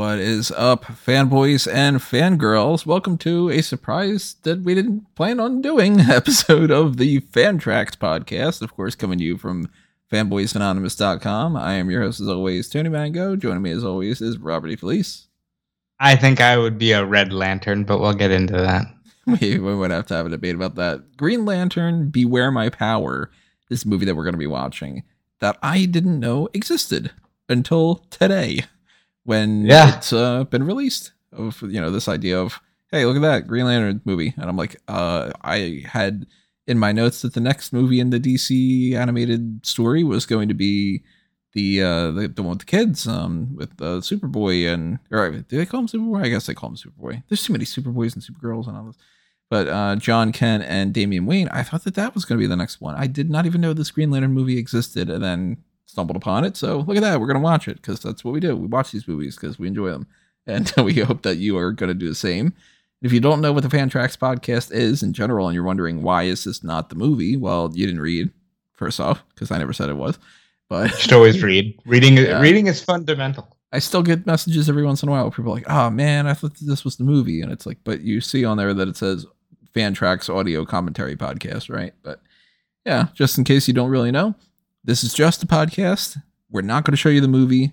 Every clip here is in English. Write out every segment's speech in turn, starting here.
What is up, fanboys and fangirls? Welcome to a surprise that we didn't plan on doing episode of the Fan Tracks podcast. Of course, coming to you from fanboysanonymous.com. I am your host, as always, Tony Mango. Joining me, as always, is Robert E. Felice. I think I would be a Red Lantern, but we'll get into that. We, we would have to have a debate about that. Green Lantern, Beware My Power, this movie that we're going to be watching that I didn't know existed until today when Yeah. it's uh, been released. Of you know this idea of hey, look at that Green Lantern movie, and I'm like, uh, I had in my notes that the next movie in the DC animated story was going to be the uh the, the one with the kids um with uh, Superboy and or do they call him Superboy? I guess they call him Superboy. There's too many Superboys and Supergirls and all this. But uh, Jon Kent and Damian Wayne, I thought that that was going to be the next one. I did not even know this Green Lantern movie existed, and then stumbled upon it. So look at that, we're going to watch it because that's what we do. We watch these movies because we enjoy them, and we hope that you are going to do the same. If you don't know what the Fan Tracks podcast is in general, and you're wondering why is this not the movie, well, you didn't read first off because I never said it was. But Just always read. Reading Yeah. reading is fundamental. I still get messages every once in a while where people are like, oh man, I thought this was the movie. And it's like, but you see on there that it says Fan Tracks Audio Commentary Podcast, right? But yeah, just in case you don't really know, this is just a podcast. We're not going to show you the movie.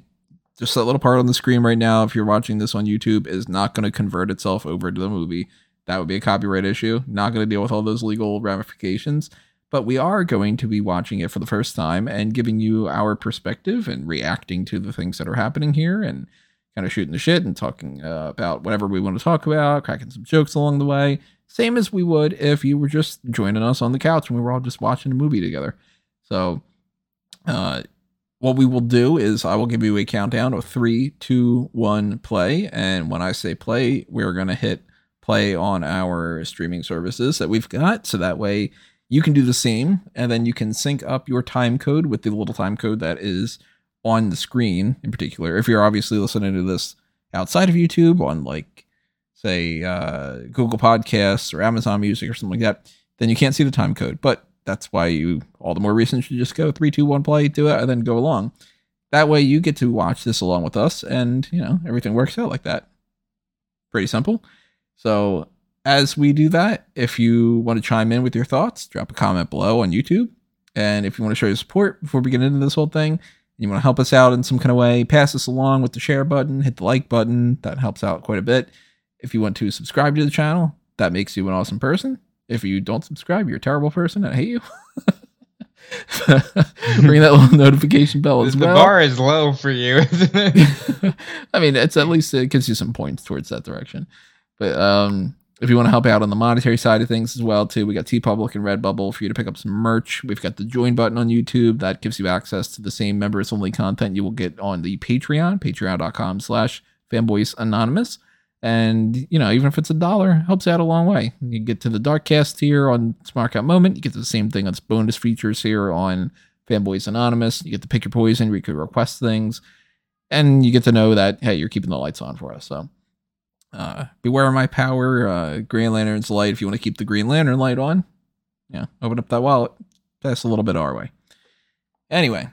Just that little part on the screen right now, if you're watching this on YouTube, is not going to convert itself over to the movie. That would be a copyright issue. Not going to deal with all those legal ramifications. But we are going to be watching it for the first time and giving you our perspective and reacting to the things that are happening here and kind of shooting the shit and talking uh, about whatever we want to talk about, cracking some jokes along the way. Same as we would if you were just joining us on the couch and we were all just watching a movie together. So, uh, what we will do is I will give you a countdown of three, two, one, play. And when I say play, we're going to hit play on our streaming services that we've got. So that way you can do the same. And then you can sync up your time code with the little time code that is on the screen in particular. If you're obviously listening to this outside of YouTube on like, say, uh, Google Podcasts or Amazon Music or something like that, then you can't see the time code. But that's why you all the more reason should just go three, two, one, play, do it, and then go along. That way you get to watch this along with us, and you know everything works out like that. Pretty simple. So as we do that, if you want to chime in with your thoughts, drop a comment below on YouTube. And if you want to show your support before we get into this whole thing, and you want to help us out in some kind of way, pass us along with the share button, hit the like button. That helps out quite a bit. If you want to subscribe to the channel, that makes you an awesome person. If you don't subscribe, you're a terrible person. I hate you. Ring that little notification bell as the well. bar is low for you, isn't it? I mean, it's at least it gives you some points towards that direction. But um, if you want to help out on the monetary side of things as well, too, we got TeePublic and Redbubble for you to pick up some merch. We've got the join button on YouTube that gives you access to the same members only content you will get on the Patreon, patreon.com slash fanboys anonymous. And you know, even if it's a dollar, helps out a long way. You get to the Darkcast tier on Smart Cat Moment. You get the same thing on bonus features here on Fanboys Anonymous. You get to pick your poison, you could request things, and you get to know that hey, you're keeping the lights on for us. So, uh, beware of my power. Uh, Green Lantern's light. If you want to keep the Green Lantern light on, yeah, open up that wallet, That's a little bit our way. Anyway,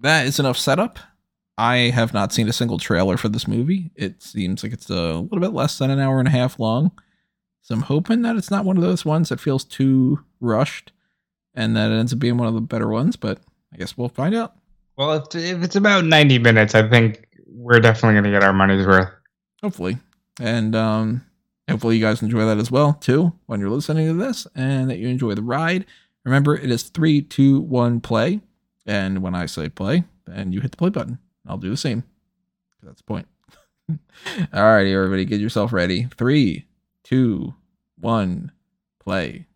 that is enough setup. I have not seen a single trailer for this movie. It seems like it's a little bit less than an hour and a half long. So I'm hoping that it's not one of those ones that feels too rushed and that it ends up being one of the better ones, but I guess we'll find out. well, if, if it's about 90 minutes, I think we're definitely going to get our money's worth. Hopefully. And um hopefully you guys enjoy that as well, too, when you're listening to this, and that you enjoy the ride. Remember, it is three, two, one, play. And when I say play, then you hit the play button. I'll do the same. That's the point. All righty, everybody, get yourself ready. Three, two, one, play.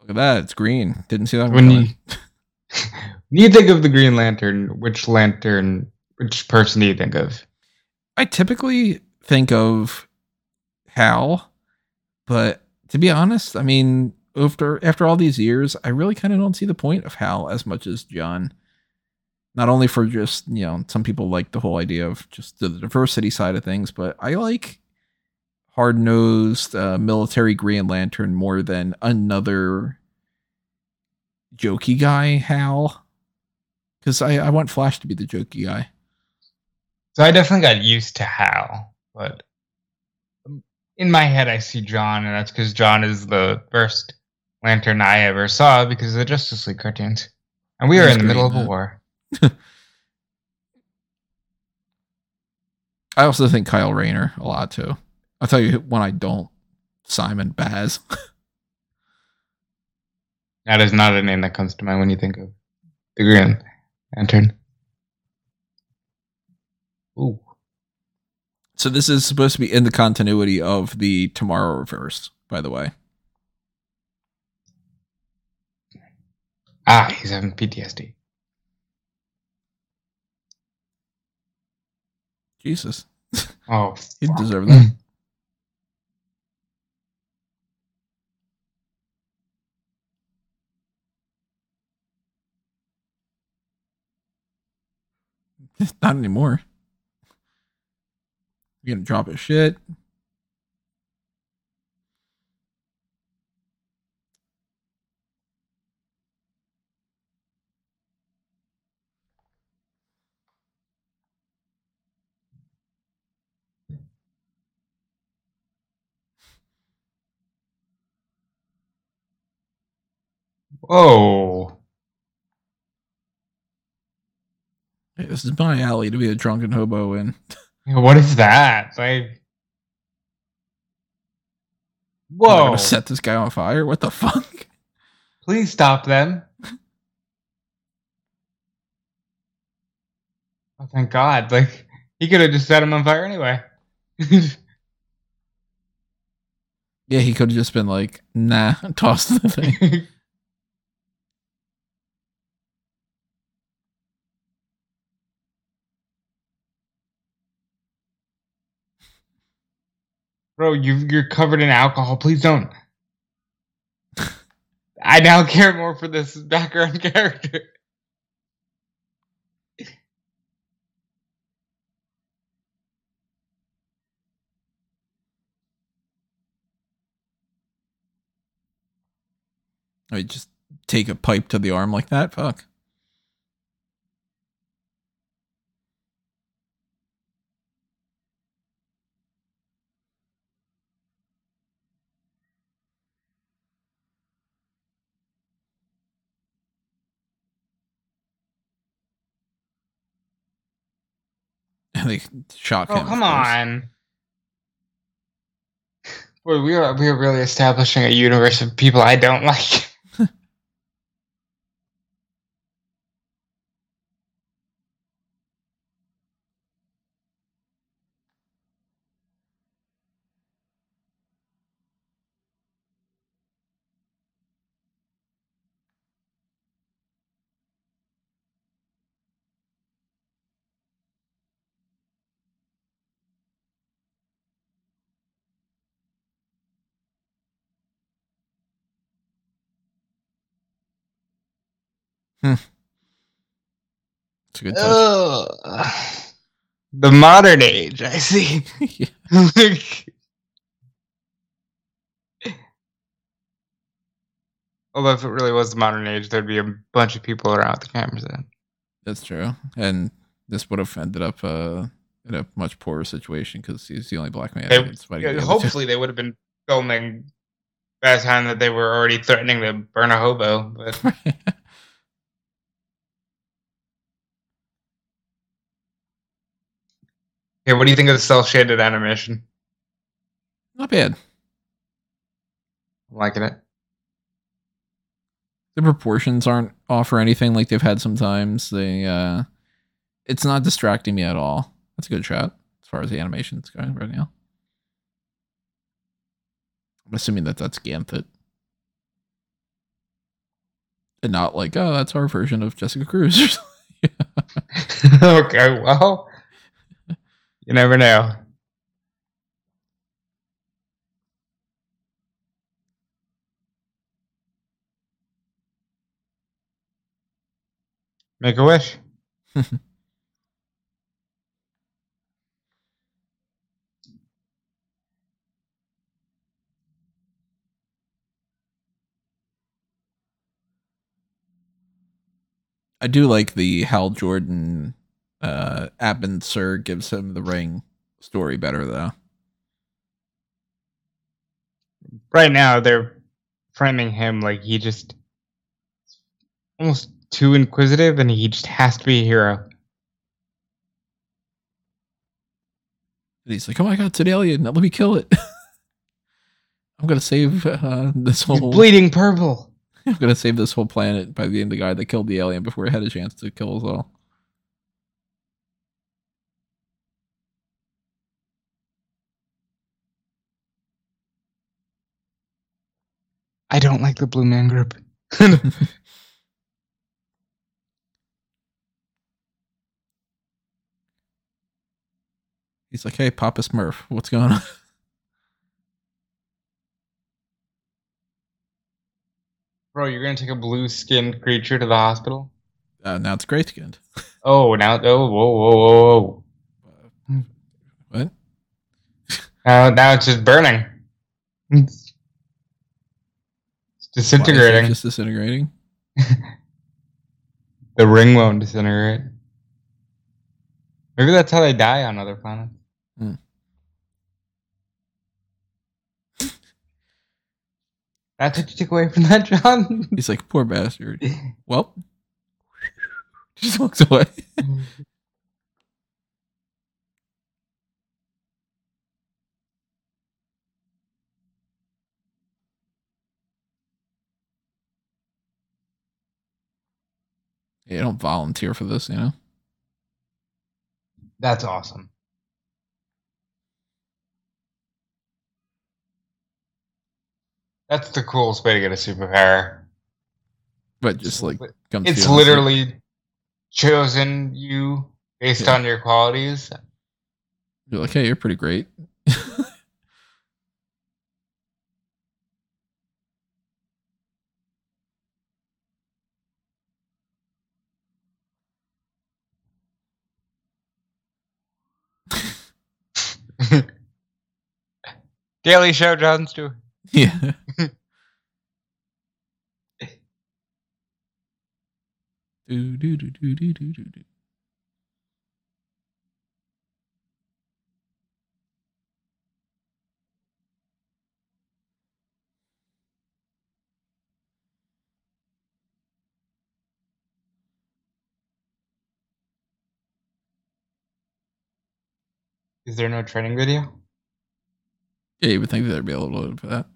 Look at that. It's green. Didn't see that one When you, when you think of the Green Lantern, which lantern, which person do you think of? I typically think of Hal, but to be honest, I mean, after after all these years, I really kind of don't see the point of Hal as much as John. Not only for just you know, some people like the whole idea of just the diversity side of things, but I like hard nosed uh, military Green Lantern more than another jokey guy Hal, because I I want Flash to be the jokey guy. So I definitely got used to Hal, but in my head I see John, and that's because John is the first Lantern I ever saw because of the Justice League cartoons, and we were in the middle of a war. I also think Kyle Rayner a lot too. I'll tell you when I don't. Simon Baz. That is not a name that comes to mind when you think of the Green Lantern. Ooh. so this is supposed to be in the continuity of the Tomorrowverse, by the way. Ah, he's having PTSD. Jesus, Oh, he fuck. deserve that. Not anymore. You're gonna drop his shit. Whoa. Hey, this is my alley to be a drunken hobo in. What is that? I'm whoa! gonna set this guy on fire. What the fuck? Please stop them. Oh, thank God! Like, he could have just set him on fire anyway. Yeah, he could have just been like, nah, toss the thing. Bro, you you're covered in alcohol. Please don't. I now care more for this background character. I mean, just take a pipe to the arm like that. Fuck. They shock Oh, him. come on. Boy, we are we are really establishing a universe of people I don't like. It's a good touch. The modern age, I see. Although if it really was the modern age, there'd be a bunch of people around with the cameras in. That's true. And this would have ended up uh, in a much poorer situation because he's the only black man. They- Yeah, the hopefully, they would have been filming by the time that they were already threatening to burn a hobo. But yeah, what do you think of the cell shaded animation? Not bad. I'm liking it. The proportions aren't off or anything like they've had sometimes. They uh it's not distracting me at all. That's a good shot as far as the animation's going right now. I'm assuming that that's Ganthet. And not like, oh, that's our version of Jessica Cruz okay, well, you never know. Make a wish. I do like the Hal Jordan uh Abin Sur gives him the ring story better though. Right now, they're framing him like he just almost too inquisitive, and he just has to be a hero. And he's like, "Oh my god, it's an alien! Let me kill it. I'm gonna save uh, this He's whole. bleeding purple. I'm gonna save this whole planet by being the guy that killed the alien before it had a chance to kill us all." I don't like the Blue Man Group. He's like, "Hey, Papa Smurf, what's going on?" Bro, you're gonna take a blue skinned creature to the hospital? Uh, now it's gray skinned. Oh, now oh whoa whoa whoa whoa! What? Now now it's just burning. It's Why is it disintegrating. Just disintegrating. The ring won't disintegrate. Maybe that's how they die on other planets. Hmm. That's what you took away from that, John. He's like, "Poor bastard." Well, just walks away. Yeah, don't volunteer for this, you know. That's awesome. That's the coolest way to get a superpower. But just like comes it's to you, literally chosen you based Yeah. on your qualities. you're like, "Hey, you're pretty great." Daily Show, John Stewart. Yeah. do, do, do, do, do, do, do. Is there no training video? Yeah, you would think there'd be a little bit of that.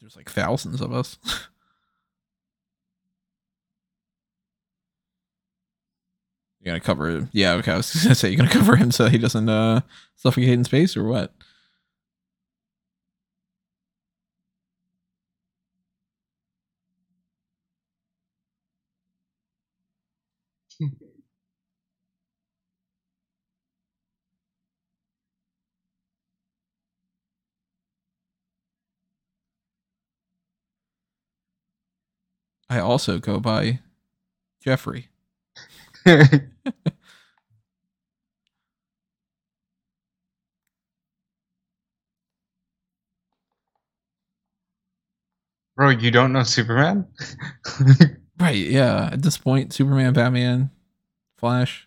There's like thousands of us. You're gonna cover yeah, okay, I was gonna say you're gonna cover him so he doesn't uh suffocate in space or what? I also go by Jeffrey. Bro, you don't know Superman? Right, yeah. At this point, Superman, Batman, Flash,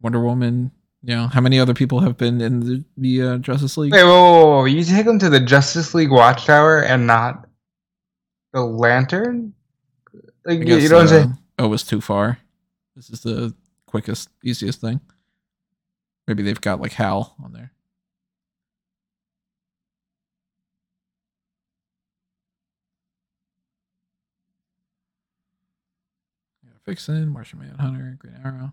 Wonder Woman, you know, how many other people have been in the, the uh, Justice League? Wait, whoa, whoa, whoa, you take them to the Justice League Watchtower and not the Lantern? Like you, guess, you don't uh, say. Oh, was too far. This is the quickest, easiest thing. Maybe they've got like Hal on there. Yeah, Vixen, Martian Manhunter, Green Arrow.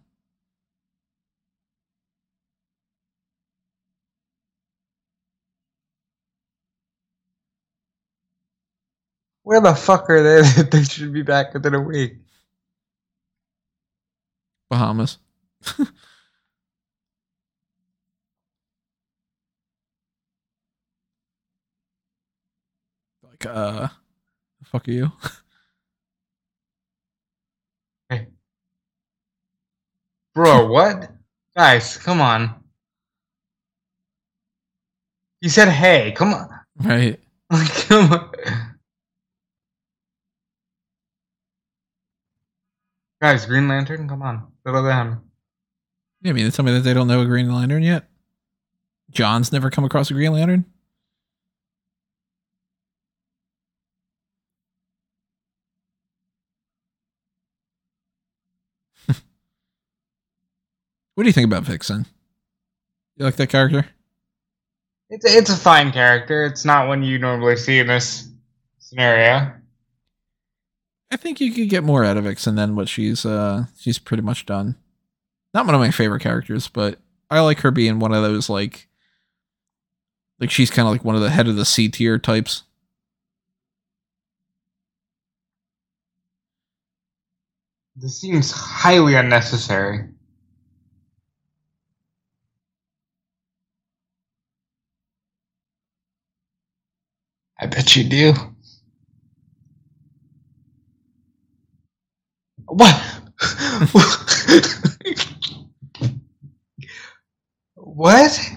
Where the fuck are they? they should be back within a week. Bahamas. like, like, uh, the fuck are you? Hey. Bro, what? Guys, come on. He said, hey, come on. right. Like, come on. Guys, Green Lantern, come on. Settle down. Yeah, I mean, tell me that they don't know a Green Lantern yet. John's never come across a Green Lantern. what do you think about Vixen? You like that character? It's a, it's a fine character. It's not one you normally see in this scenario. I think you could get more out of Vixen than what she's uh she's pretty much done. Not one of my favorite characters, but I like her being one of those like like she's kind of like one of the head of the C tier types. This seems highly unnecessary. I bet you do. What? what?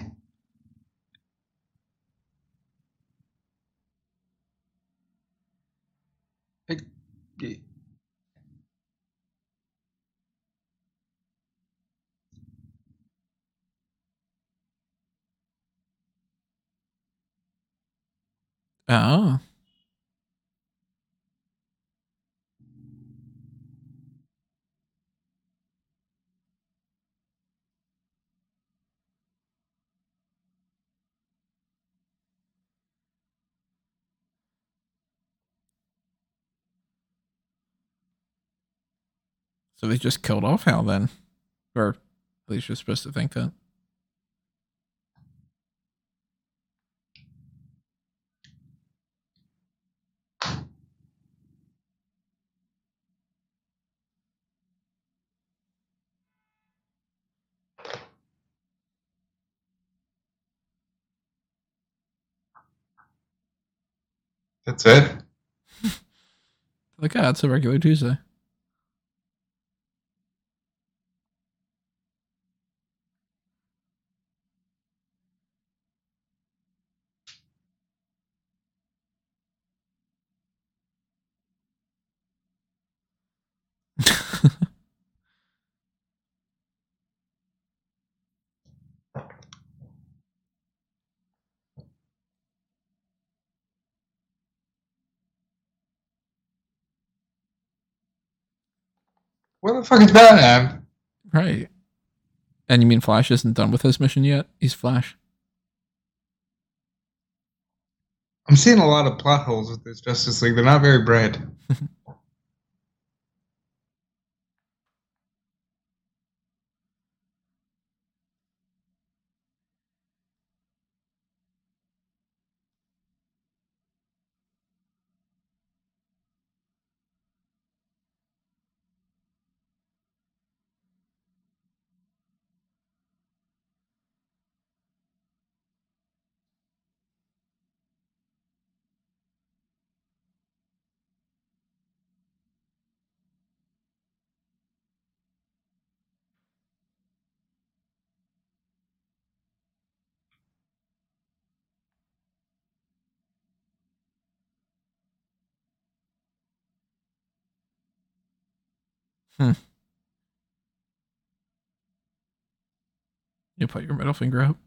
Oh. So they just killed off Hal then. Or at least you're supposed to think that. That's it? Like, ah, it's a regular Tuesday. What the fuck is Batman? right. And you mean Flash isn't done with his mission yet? He's Flash. I'm seeing a lot of plot holes with this Justice League. They're not very bright. You put your middle finger up.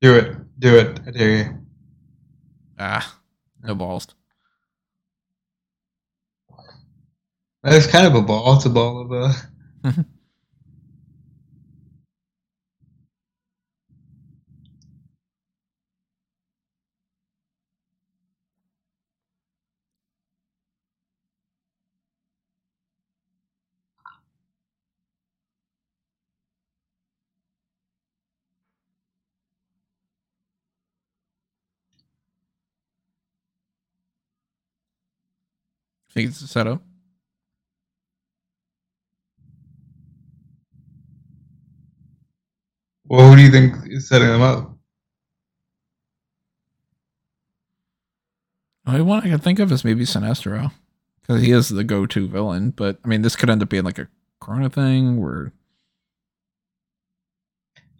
Do it. Do it. I dare you. Ah, no balls. That's kind of a ball. It's a ball of uh Think it's a setup. Well, who do you think is setting them up? The only one I can think of is maybe Sinestro, because he is the go-to villain. But I mean, this could end up being like a Corona thing where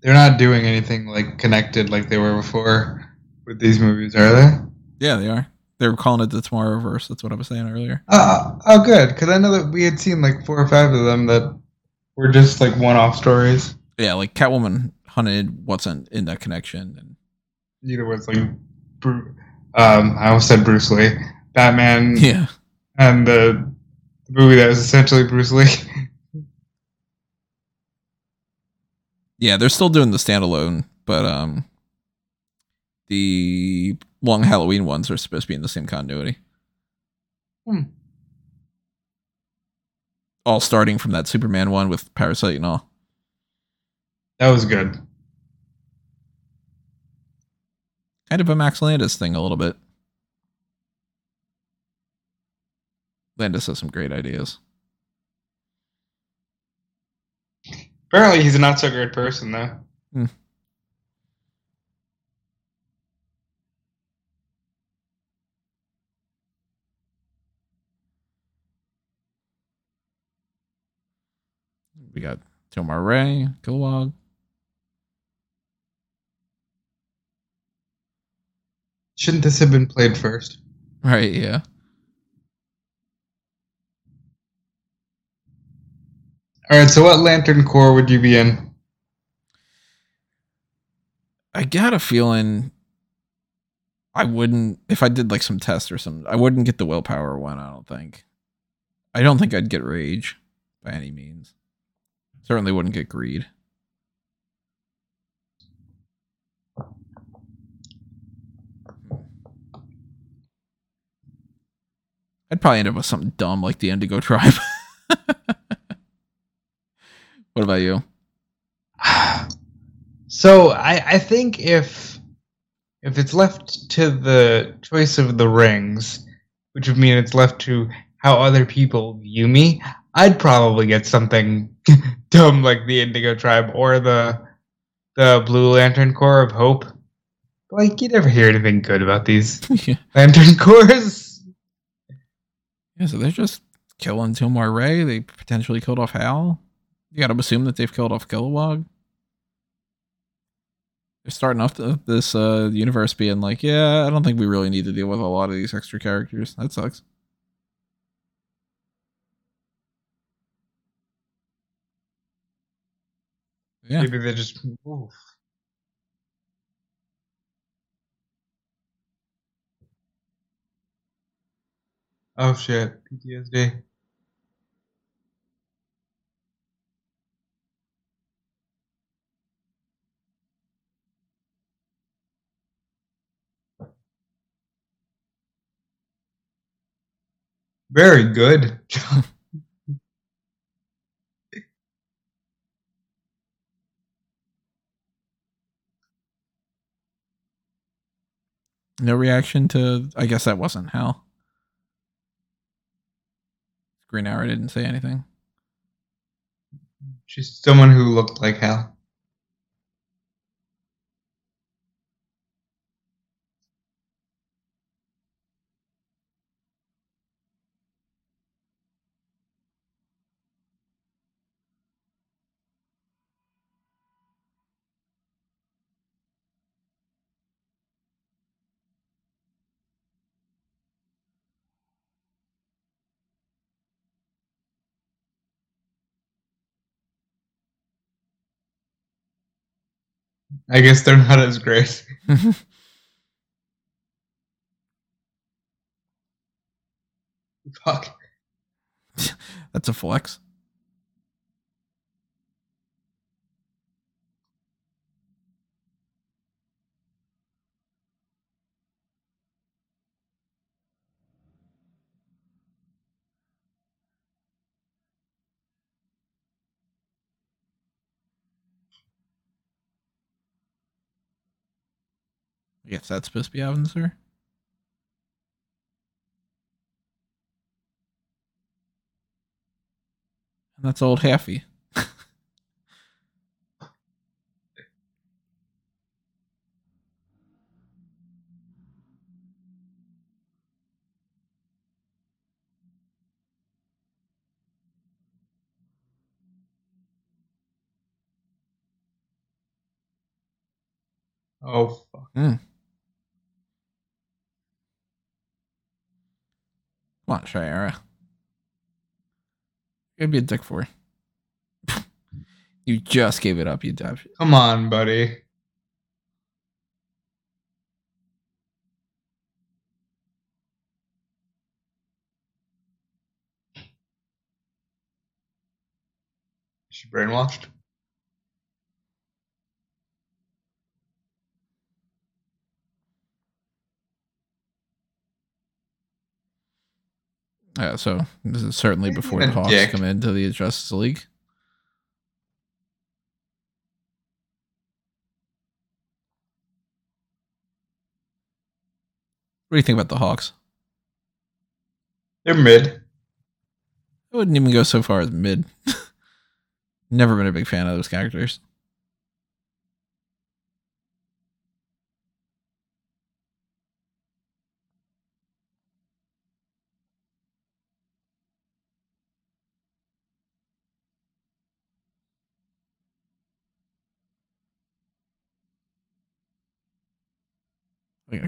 They're not doing anything like connected like they were before with these movies, are they? yeah, they are. They were calling it the Tomorrowverse. That's what I was saying earlier. Uh, oh, good, because I know that we had seen like four or five of them that were just like one-off stories. Yeah, like Catwoman hunted wasn't in that connection, and Neither was like, Bru- um, I almost said Bruce Lee, Batman, yeah, and the, the movie that was essentially Bruce Lee. yeah, they're still doing the standalone, but um, the Long Halloween ones are supposed to be in the same continuity. Hmm. All starting from that Superman one with Parasite and all. that was good. Kind of a Max Landis thing a little bit. Landis has some great ideas. Apparently, he's a not so great person though. Hmm. We got Tomar-Re, Kilowog. Shouldn't this have been played first? Right, yeah. All right, so what Lantern Corps would you be in? I got a feeling I wouldn't if I did like some tests or something. I wouldn't get the willpower one. I don't think. I don't think I'd get rage by any means. Certainly wouldn't get greed. I'd probably end up with something dumb like the Indigo Tribe. what about you? So I, I think if if it's left to the choice of the rings, which would mean it's left to how other people view me, I'd probably get something dumb like the Indigo Tribe or the the Blue Lantern Corps of Hope. Like you never hear anything good about these yeah. Lantern Corps. Yeah, so they're just killing Tomar-Re. They potentially killed off Hal. You got to assume that they've killed off Kilowog. They're starting off the, this uh, universe being like, yeah, I don't think we really need to deal with a lot of these extra characters. That sucks. Yeah, Maybe they just oof. Oh shit, PTSD. Very good. no reaction to. I guess that wasn't Hal. Green Arrow didn't say anything. She's someone who looked like Hal. I guess they're not as great. Fuck. That's a flex. I guess that's supposed to be Abin Sur. And that's old Haffy. Oh fuck. Mm. Come on, Shayera. You'd be a dick for her. you just gave it up, you dab. Come on, buddy. She brainwashed? Yeah, so this is certainly before the Hawks dick. come into the Justice League. What do you think about the Hawks? They're mid. I wouldn't even go so far as mid. Never been a big fan of those characters.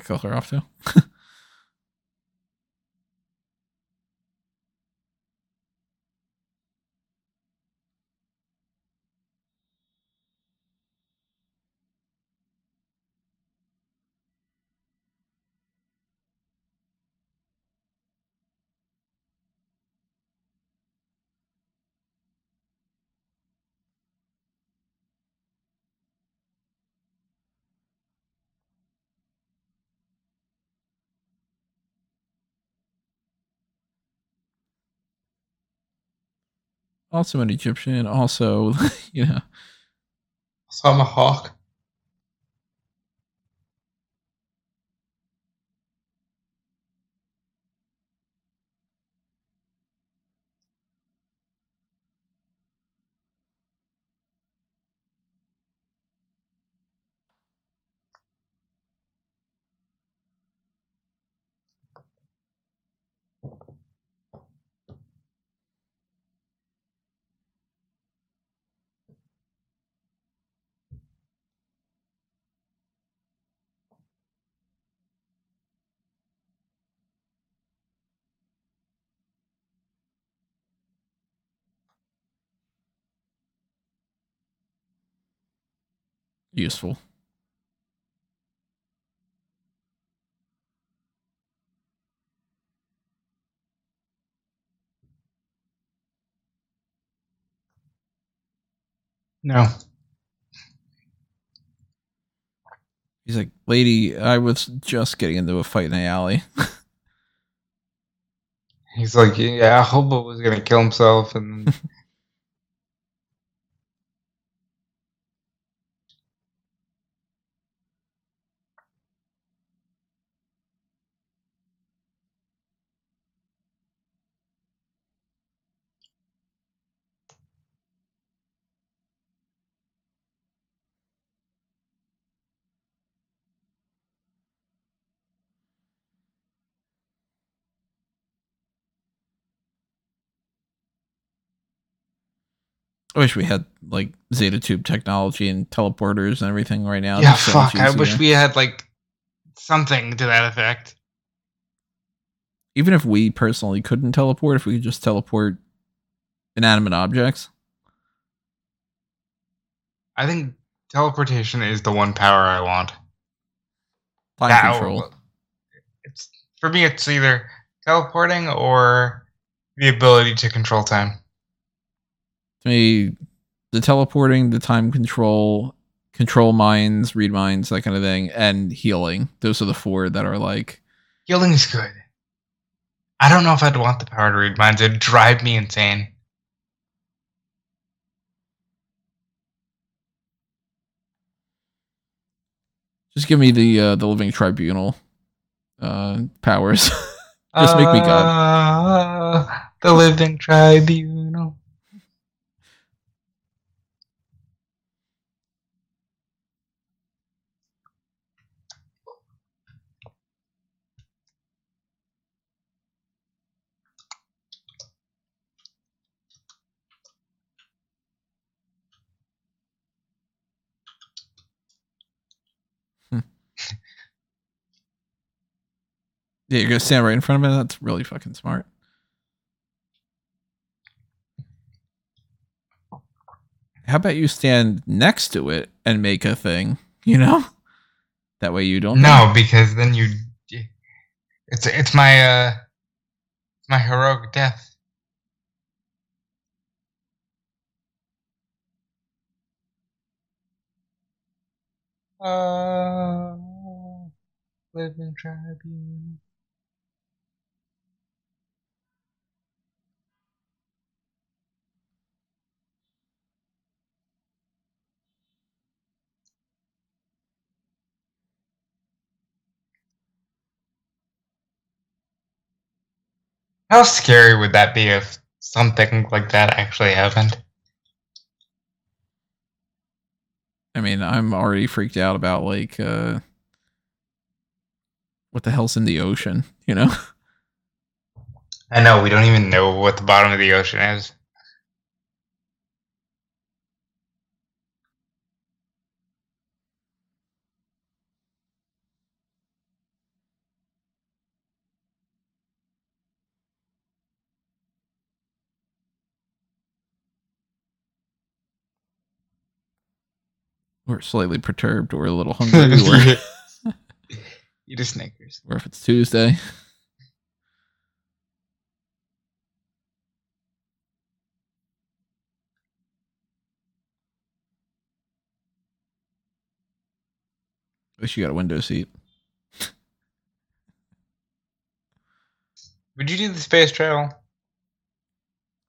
Kill her Also an Egyptian. Also, you know, So I'm a hawk. Useful. No. He's like, lady, I was just getting into a fight in the alley. He's like, yeah, Hobo was gonna kill himself, and I wish we had like Zeta Tube technology and teleporters and everything right now. yeah, It's so much fuck. I wish we had like something to that effect. even if we personally couldn't teleport, if we could just teleport inanimate objects. I think teleportation is the one power I want. Time control. It's for me. It's either teleporting or the ability to control time. To me, the teleporting, the time control, control minds, read minds, that kind of thing, and healing. Those are the four that are like Healing is good. I don't know if I'd want the power to read minds. It'd drive me insane. just give me the uh, the living tribunal uh powers. Just make me God. Ah, The living tribunal. Hmm. Yeah, you're gonna stand right in front of it. That's really fucking smart. How about you stand next to it and make a thing? You know, that way you don't. No, because then you. It's it's my uh, my heroic death. Uh, living tribune. How scary would that be if something like that actually happened? I mean, I'm already freaked out about like uh what the hell's in the ocean, you know? I know we don't even know what the bottom of the ocean is. We're slightly perturbed, we're a little hungry, or, Eat a Snickers. or if it's Tuesday. At least you got a window seat. Would you do the space travel?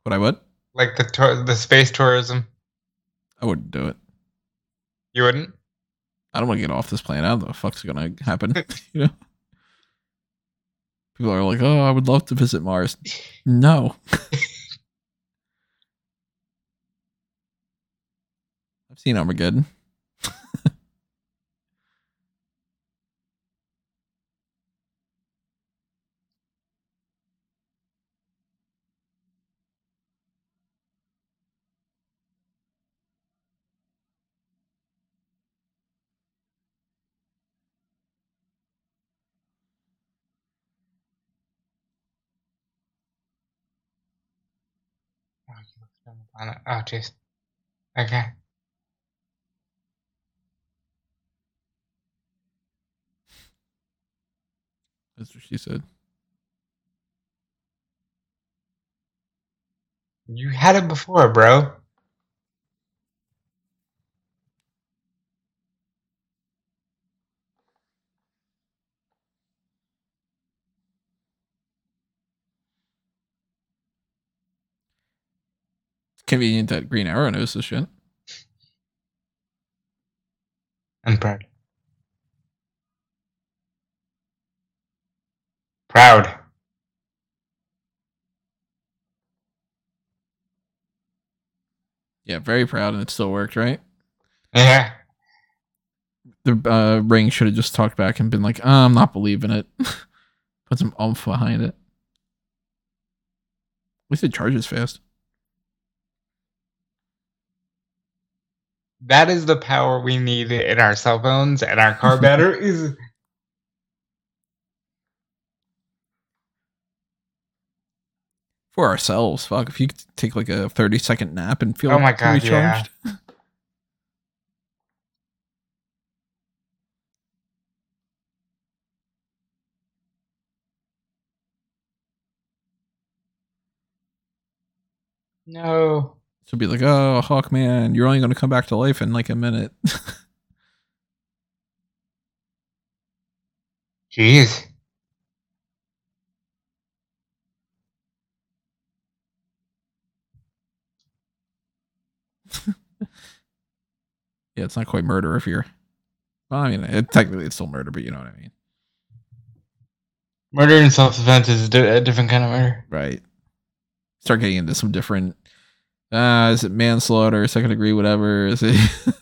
What I would? Like the tour, the space tourism? I wouldn't do it. You wouldn't? I don't want to get off this planet. How the fuck's gonna happen? you know? People are like, "Oh, I would love to visit Mars." No. I've seen Armageddon. Oh, you looked on the planet. Jeez. Okay. That's what she said. You had it before, bro. Convenient that Green Arrow knows this shit. I'm proud. Proud. Yeah, very proud, and it still worked, right? Yeah. The uh, ring should have just talked back and been like, oh, "I'm not believing it." Put some oomph behind it. At least it charges fast. That is the power we need in our cell phones and our car batteries. For ourselves, fuck. If you could take like a 30 second nap and feel Oh my God, recharged. no. So be like, oh, Hawkman, you're only going to come back to life in like a minute. Jeez. yeah, it's not quite murder if you're. Well, I mean, it, technically it's still murder, but you know what I mean. Murder in self defense is a different kind of murder. Right. Start getting into some different. Uh, is it manslaughter, second degree, whatever? Is it.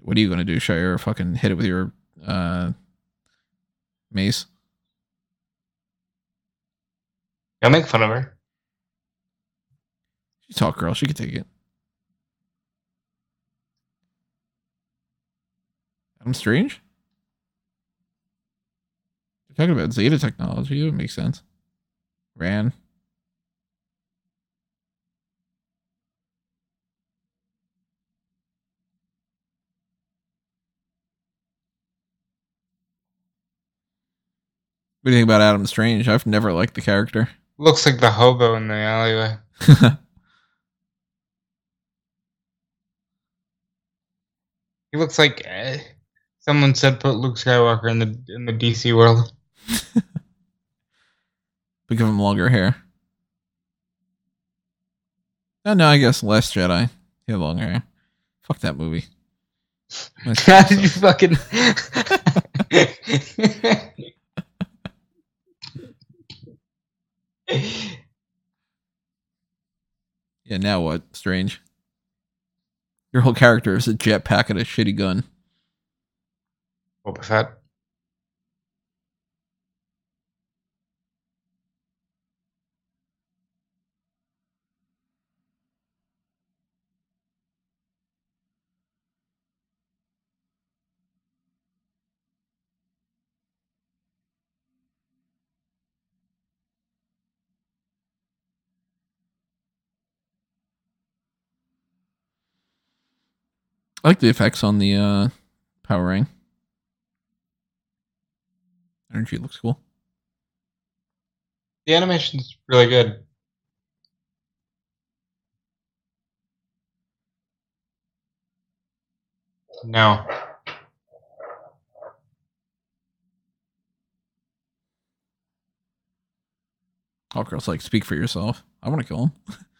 what are you going to do, Shayera? Fucking hit it with your uh, mace? Don't make fun of her. She's a tall girl. She could take it. Adam Strange. We're talking about Zeta technology. It would make sense. Rann. What do you think about Adam Strange? I've never liked the character. Looks like the hobo in the alleyway. He looks like uh, someone said put Luke Skywalker in the in the DC world. but give him longer hair. Oh no, I guess Last Jedi. He had longer hair. Fuck that movie. How did you fucking? yeah, now what? Strange. Your whole character is a jetpack and a shitty gun. Boba Fett. I like the effects on the uh, power ring. Energy looks cool. The animation's really good. No. Hawkgirl's like, speak for yourself. I want to kill him.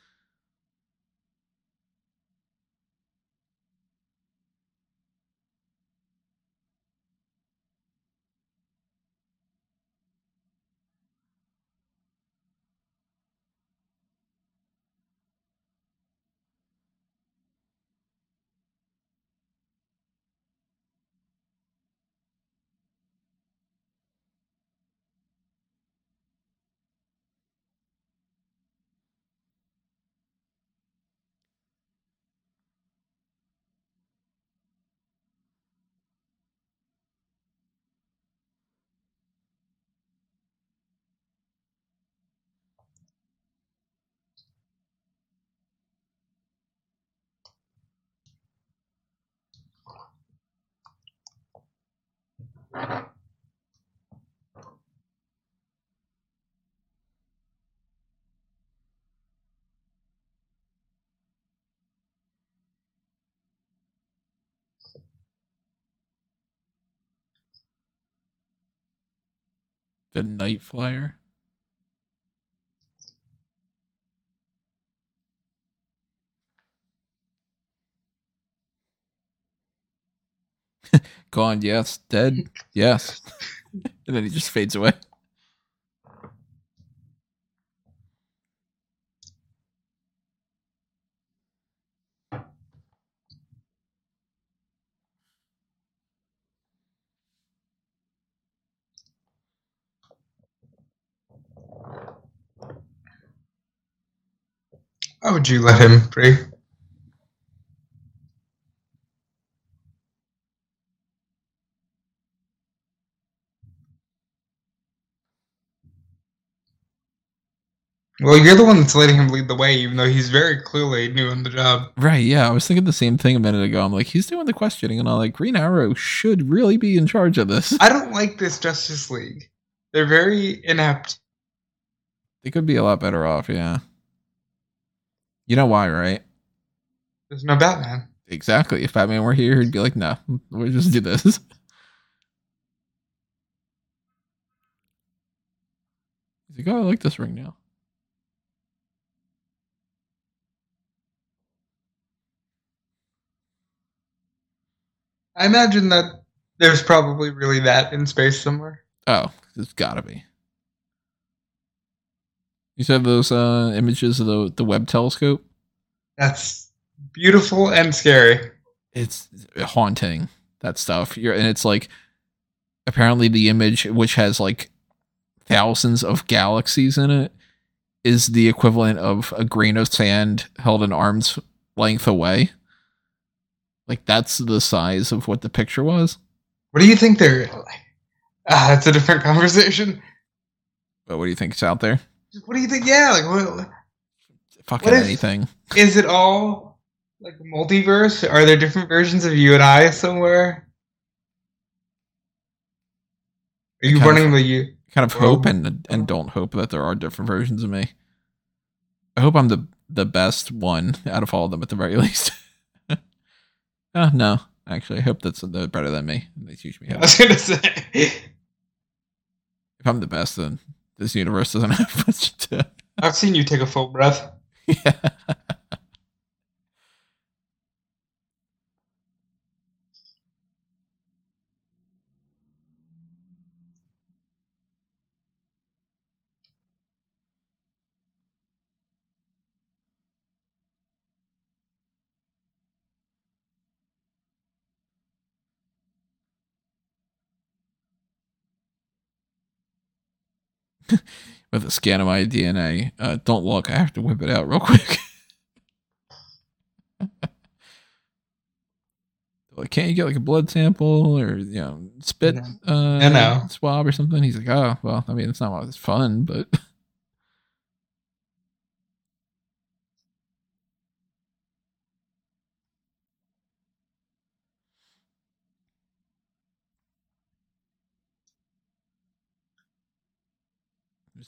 The Night Flyer. Gone, yes. Dead, yes. and then he just fades away. Why would you let him free? Well, you're the one that's letting him lead the way, even though he's very clearly new on the job. Right, yeah. I was thinking the same thing a minute ago. I'm like, he's doing the questioning, and I'm like, Green Arrow should really be in charge of this. I don't like this Justice League. They're very inept. They could be a lot better off, yeah. You know why, right? There's no Batman. Exactly. If Batman were here, he'd be like, no, we'll just do this. He's like, oh, I like this ring now. I imagine that there's probably really that in space somewhere. Oh, it's gotta be. You said those uh, images of the the Webb telescope. That's beautiful and scary. It's haunting that stuff. You're and it's like apparently the image, which has like thousands of galaxies in it, is the equivalent of a grain of sand held an arm's length away. Like that's the size of what the picture was. What do you think they're? Ah, that's a different conversation. But what do you think is out there? What do you think? Yeah, like what? Fucking What anything. Is it all like multiverse? Are there different versions of you and I somewhere? Are you kind of- running the you? kind of Well- hope and and don't hope that there are different versions of me. I hope I'm the the best one out of all of them at the very least. uh, no, actually, I hope that's they're better than me. They teach me how. I was gonna say. if I'm the best, then this universe doesn't have much to. I've seen you take a full breath. Yeah. With a scan of my DNA. Uh, don't look. I have to whip it out real quick. like, can't you get like a blood sample or you know spit No. uh, No, no. swab or something? He's like, oh well, I mean, it's not always fun, but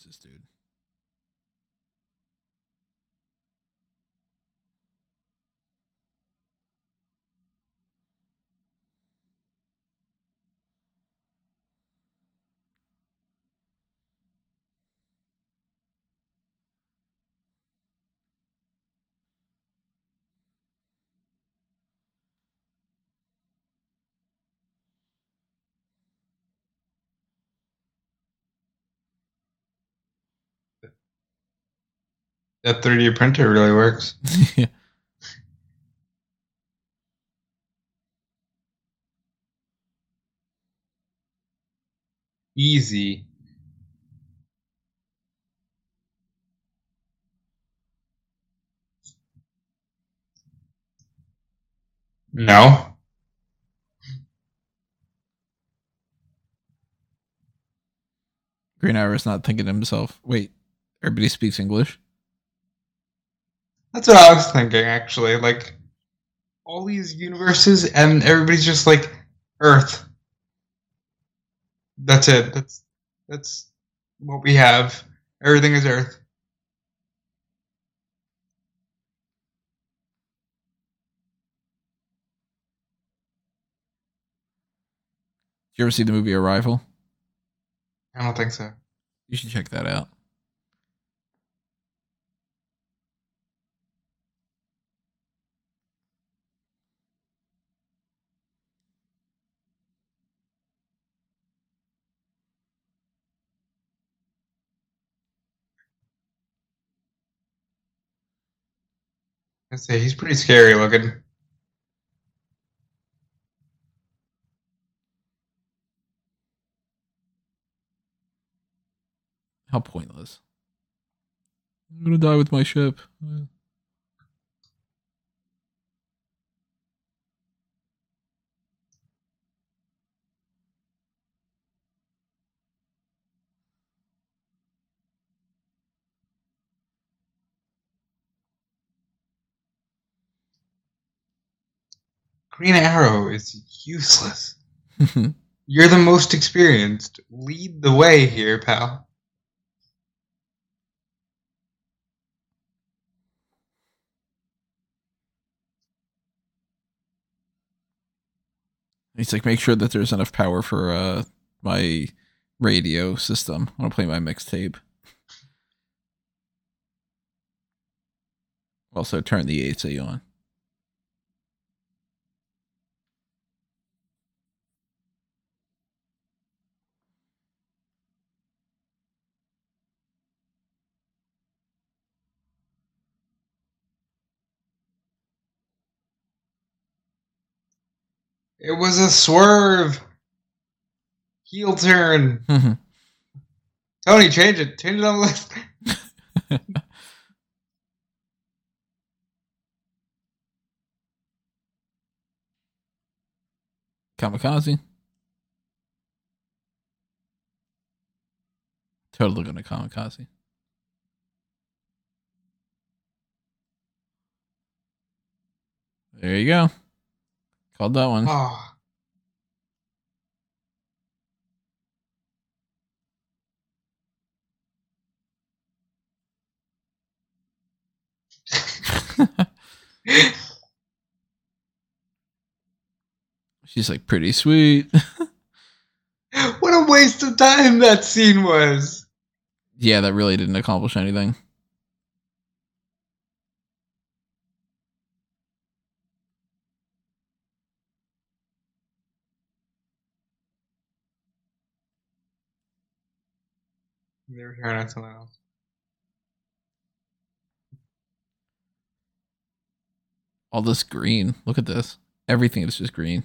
this dude? That 3D printer really works. yeah. Easy. No. Green Arrow's not thinking to himself, wait, everybody speaks English? That's what I was thinking, actually. Like, all these universes, and everybody's just like, Earth. That's it. That's that's what we have. Everything is Earth. Did you ever see the movie Arrival? I don't think so. You should check that out. I say he's pretty scary looking. How pointless. I'm gonna die with my ship. Green Arrow is useless. You're the most experienced. Lead the way here, pal. He's like, make sure that there's enough power for uh my radio system. I want to play my mixtape. Also, turn the AC on. It was a swerve. Heel turn. Tony, change it. Change it on the list. Kamikaze. Totally gonna kamikaze. There you go. Called that one. Oh. She's like pretty sweet. what a waste of time that scene was. yeah, that really didn't accomplish anything. Trying out something else. All this green. Look at this. Everything is just green.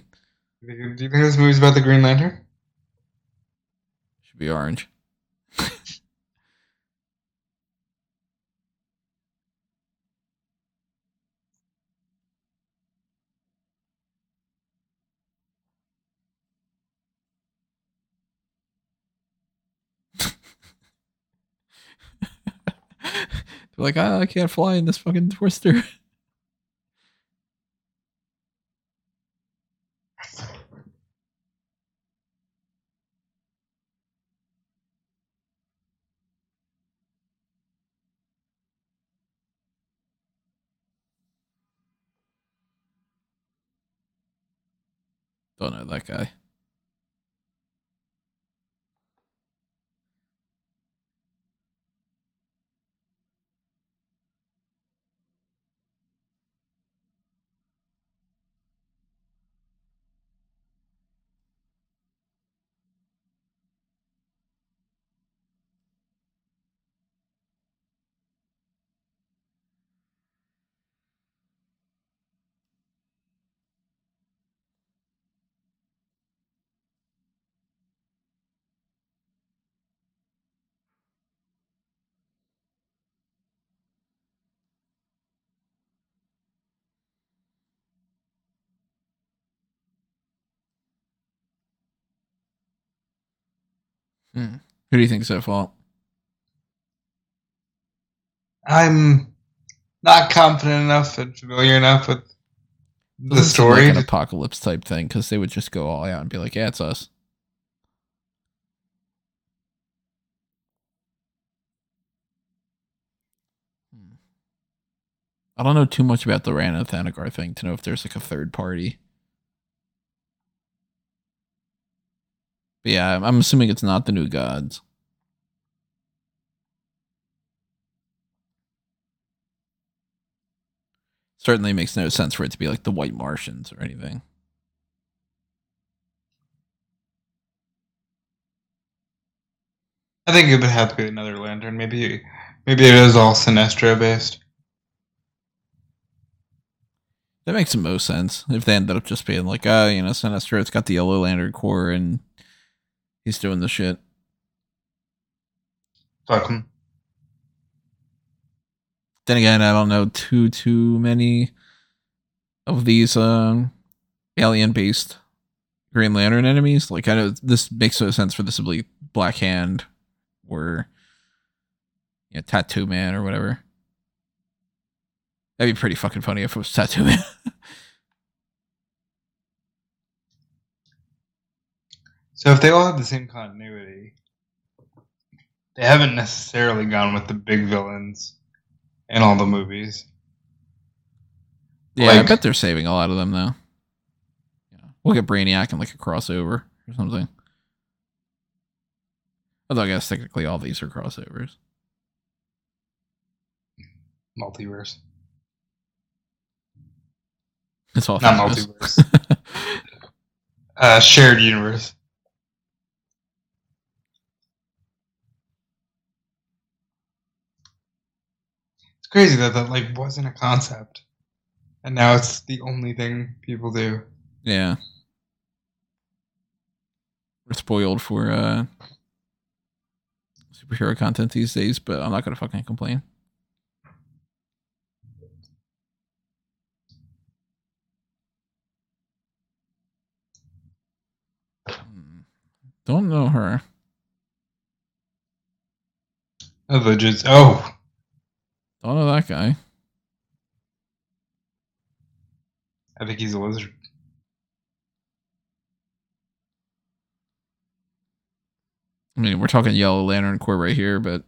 Do you think- do you think this movie's about the Green Lantern? Should be orange. They're like, ah, I can't fly in this fucking twister. Don't know that guy. Hmm. Who do you think so far? I'm not confident enough and familiar enough with the Doesn't seem like story. an apocalypse type thing because they would just go all out and be like, "Yeah, it's us." Hmm. I don't know too much about the Rann-Thanagar thing to know if there's like a third party. But yeah, I'm- assuming it's not the new gods. Certainly makes no sense for it to be like the White Martians or anything. I think it would have to be another lantern. Maybe maybe it is all Sinestro based. That makes the most sense if they ended up just being like, ah, you know, Sinestro, it's got the Yellow Lantern Corps and he's doing the shit. Fuck 'em. Then again, I don't know too too many of these um alien based Green Lantern enemies. Like I know this makes no sense for this to be Black Hand or yeah, Tattoo Man or whatever. That'd be pretty fucking funny if it was Tattoo Man. So if they all have the same continuity, they haven't necessarily gone with the big villains in all the movies. Yeah, I bet they're saving a lot of them though. Yeah. We'll get Brainiac and like a crossover or something. Although I guess technically all these are crossovers. Multiverse. It's all Not Thanos. multiverse. Uh, shared universe. Crazy that that like wasn't a concept, and now it's the only thing people do. yeah. We're spoiled for uh superhero content these days, but I'm not gonna fucking complain. Hmm. Don't know her. Legit. Oh, I don't know that guy. I think he's a lizard. I mean, we're talking Yellow Lantern Corps right here, but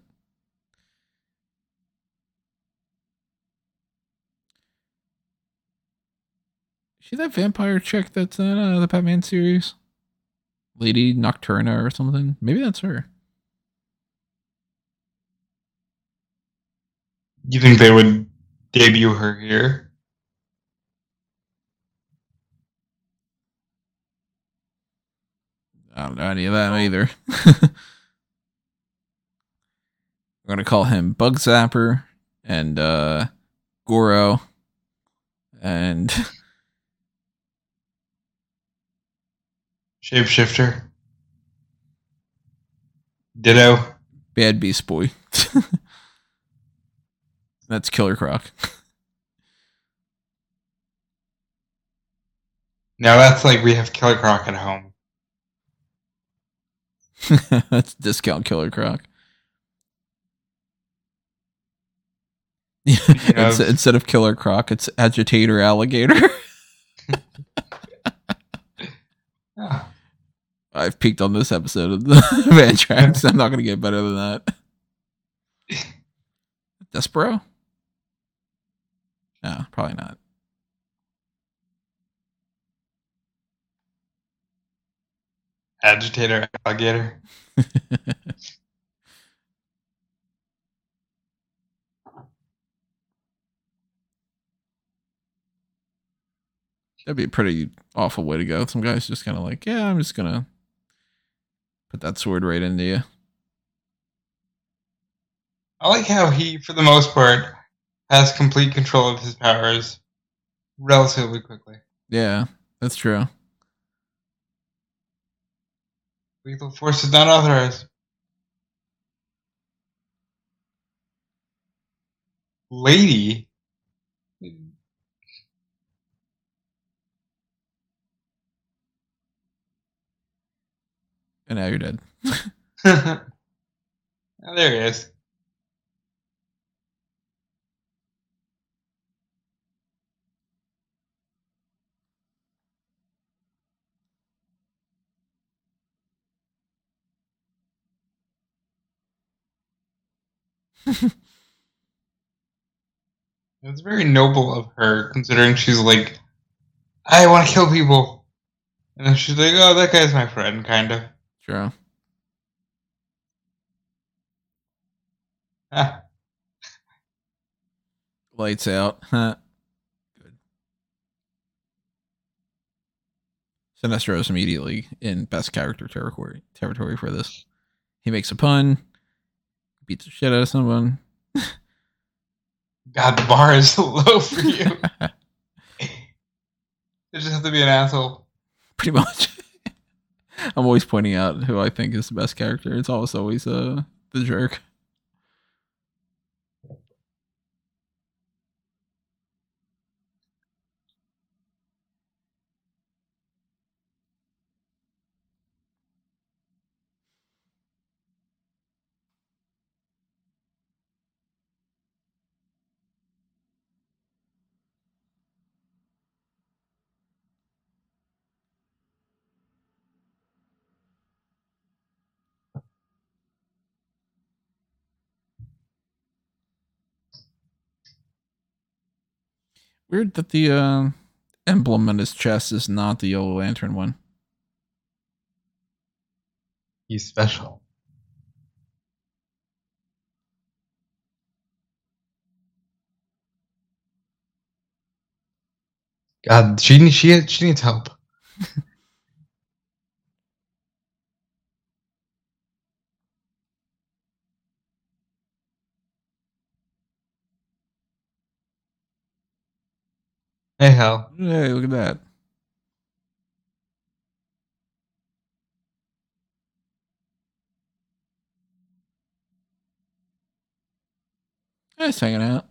see that vampire chick that's in uh, the Batman series, Lady Nocturna or something. Maybe that's her. You think they would debut her here? I don't know any of that either. We're gonna call him Bug Zapper and uh, Goro and Shapeshifter. Ditto. Bad Beast Boy. That's Killer Croc. Now that's like we have Killer Croc at home. That's discount Killer Croc. Have- instead of Killer Croc, it's Agitator Alligator. I've peaked on this episode of the Van Tracks. I'm not going to get better than that. Despero? No, probably not. agitator alligator. That'd be a pretty awful way to go. Some guys just kind of like, yeah, I'm just going to put that sword right into you. I like how he, for the most part, has complete control of his powers relatively quickly. Yeah, that's true. Lethal force is not authorized. Lady. And now you're dead. oh, there he is. It's very noble of her, considering she's like, I want to kill people. And then she's like, oh, that guy's my friend, kind of. True. Ah, Lights out. Huh. Good. Sinestro's immediately in best character territory territory for this. He makes a pun, beats the shit out of someone. God, the bar is low for you. you just have to be an asshole. Pretty much. I'm always pointing out who I think is the best character. It's almost always uh the jerk. Weird that the uh, emblem on his chest is not the Yellow Lantern one. He's special. God, she she she needs help. Hey, hell. Hey, look at that. Just hanging out.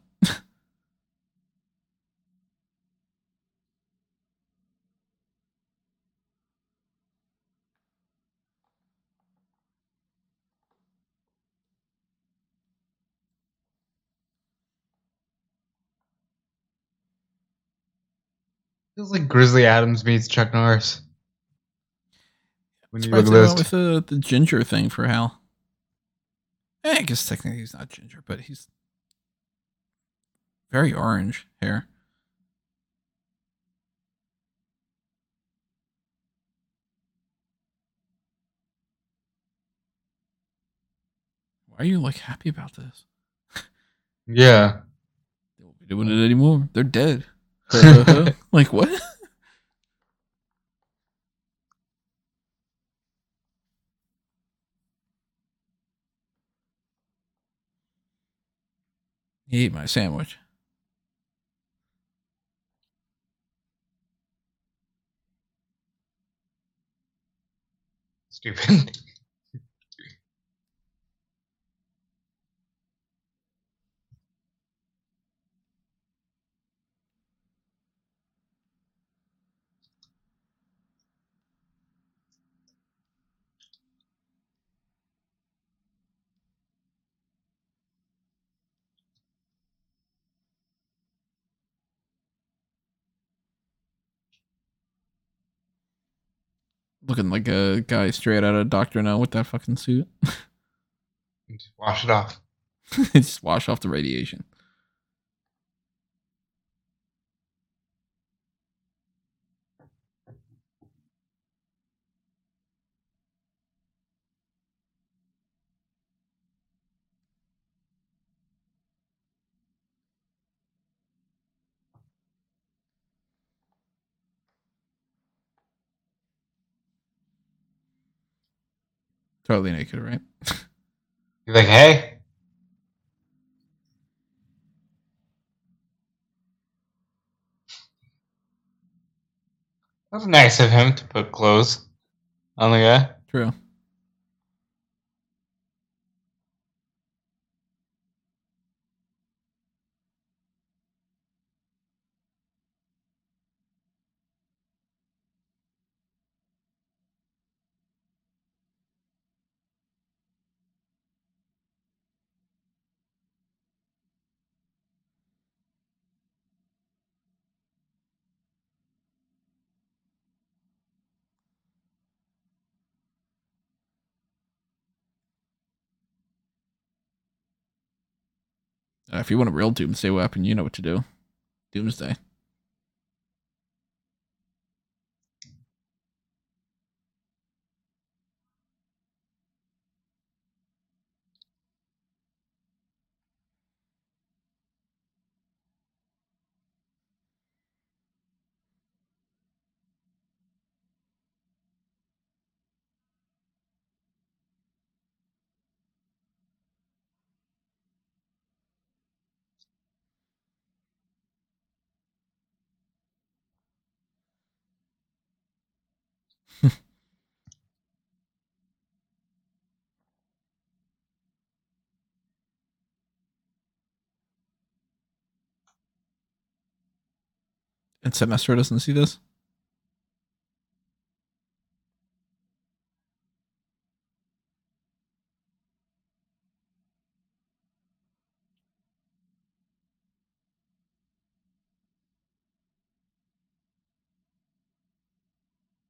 Feels like Grizzly Adams meets Chuck Norris. When you at this. with the, the ginger thing for Hal. Eh, I guess technically he's not ginger, but he's very orange hair. Why are you like happy about this? Yeah. They won't be doing it anymore. They're dead. Uh-huh. like what? He ate my sandwich. Stupid. looking like a guy straight out of Doctor No with that fucking suit. just wash it off. just wash off the radiation. Totally naked, right? You're like, hey. That's nice of him to put clothes on the guy. True. Uh, if you want a real doomsday weapon, you know what to do. Doomsday. And Sinestro doesn't see this?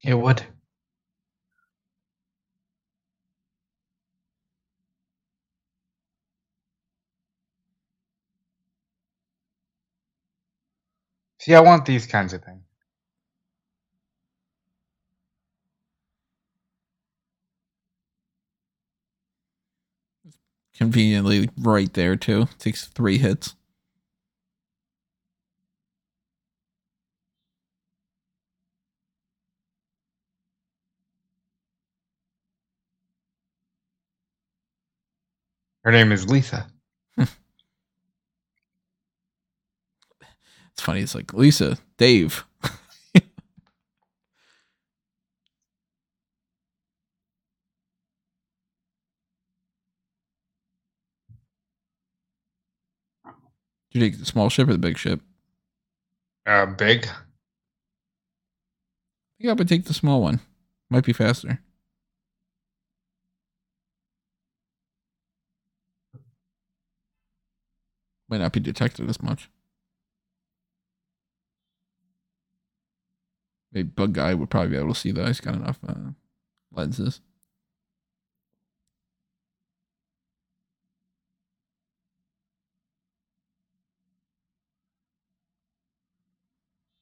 It would. See, I want these kinds of things. Conveniently right there too. Takes three hits. Her name is Lisa. It's funny. It's like Lisa, Dave. you take the small ship or the big ship? Uh, big. Yeah, but take the small one. Might be faster. Might not be detected as much. Maybe Bug Guy would probably be able to see that. He's got enough uh, lenses.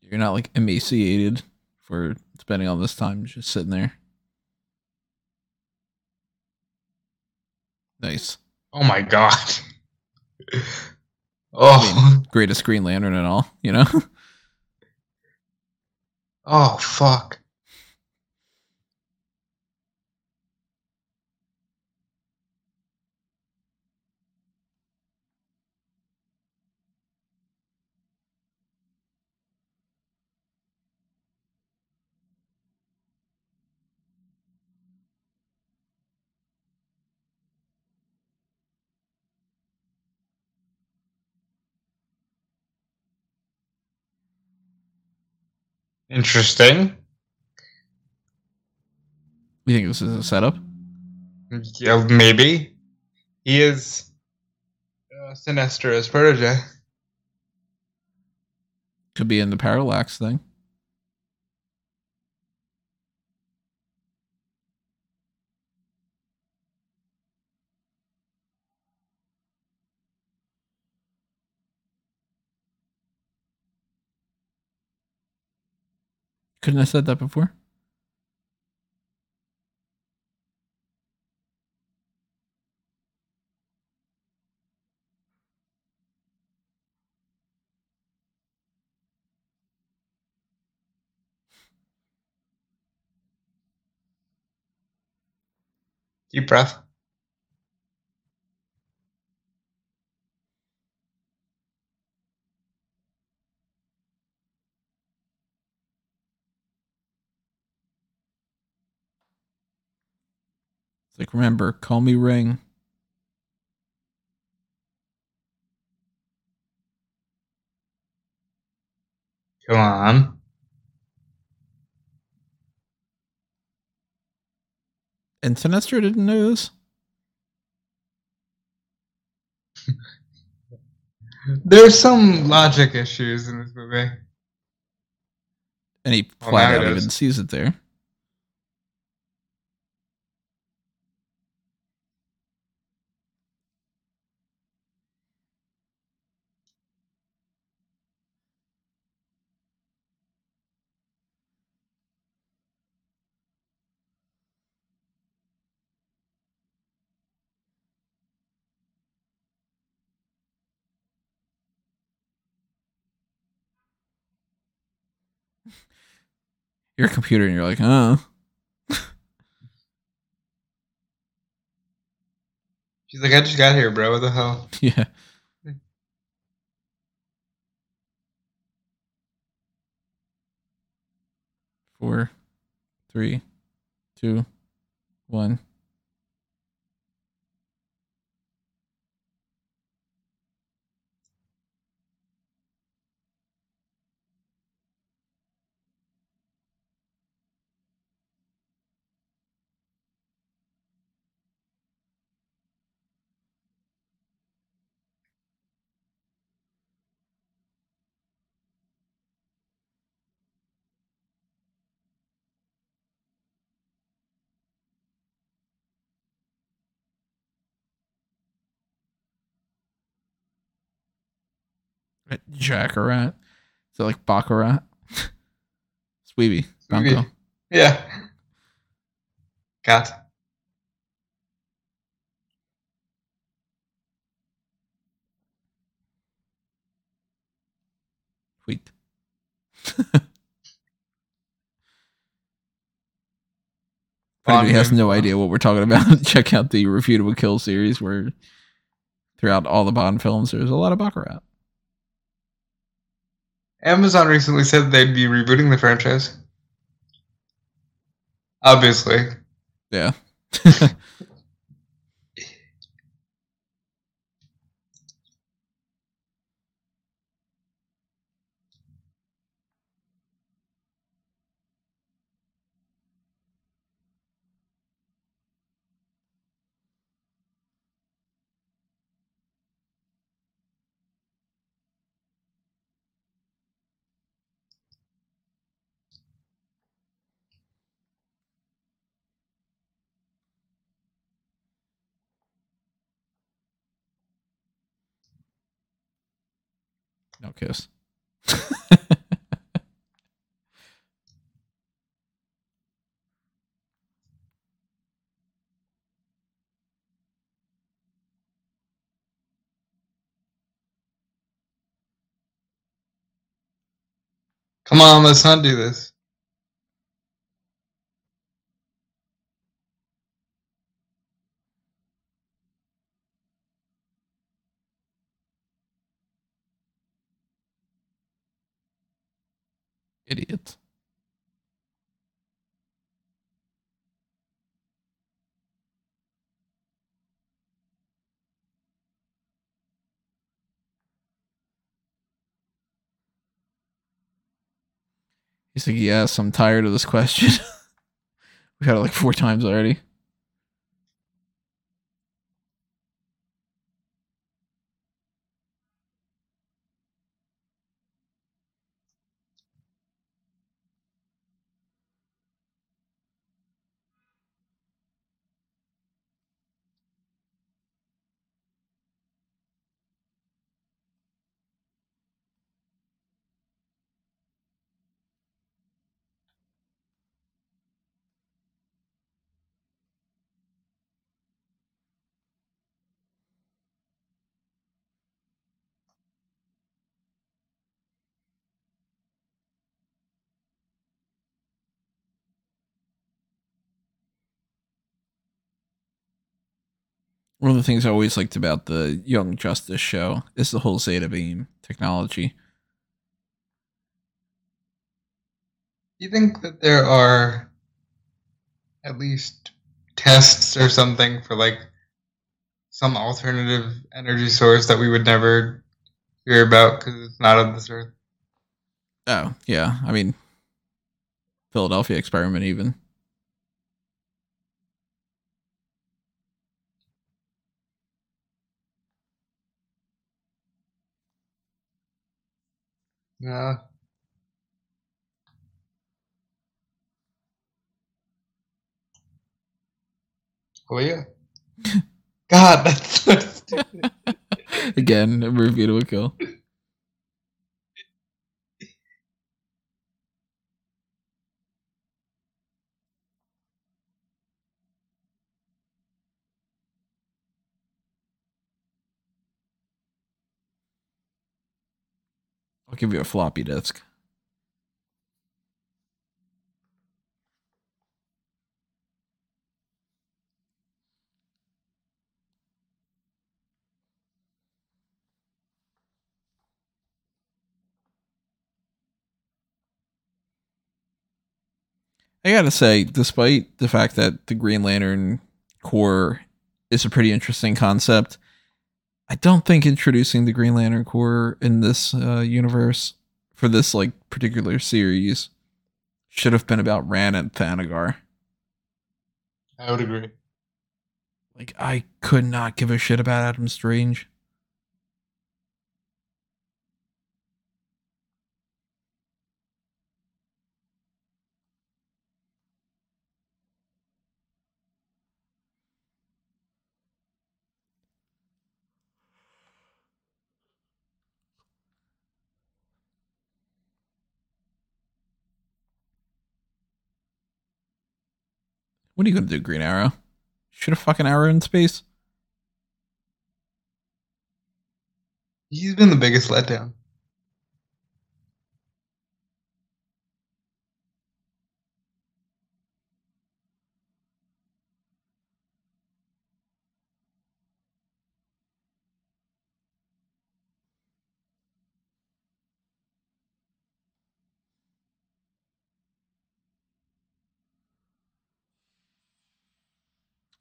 You're not like emaciated for spending all this time just sitting there. Nice. Oh my god. oh. Greatest Green Lantern and all, you know? oh fuck. Interesting. You think this is a setup? Yeah, maybe. He is uh, Sinestro as protege. Could be in the parallax thing. Couldn't I said that before? Deep breath. Like, remember, call me Ring. Come on. And Sinestro didn't know this? There's some logic issues in this movie. And he Well, flat out even sees it there. Your computer, and you're like, oh. She's like, I just got here, bro. What the hell? Yeah. Four, three, two, one. Jackarat. Is that like Baccarat? Sweetie. Sweetie. Yeah. Cat. Sweet. If anybody has no idea what we're talking about, check out the Refutable Kill series where throughout all the Bond films there's a lot of Baccarat. Amazon recently said they'd be rebooting the franchise. Obviously. Yeah. No kiss. Come on, let's not do this. He's like, yes, I'm tired of this question. We've had it like four times already. One of the things I always liked about the Young Justice show is the whole Zeta Beam technology. Do You think that there are at least tests or something for like some alternative energy source that we would never hear about because it's not on this earth? Oh, yeah. I mean, Philadelphia experiment, even. Yeah. Oh yeah. God, that's so stupid. Again, a to a kill. I'll give you a floppy disk. I gotta say, despite the fact that the Green Lantern Corps is a pretty interesting concept, I don't think introducing the Green Lantern Corps in this uh, universe for this like particular series should have been about Rann and Thanagar. I would agree. Like I could not give a shit about Adam Strange. What are you gonna do, Green Arrow? Shoot a fucking arrow in space? He's been the biggest letdown.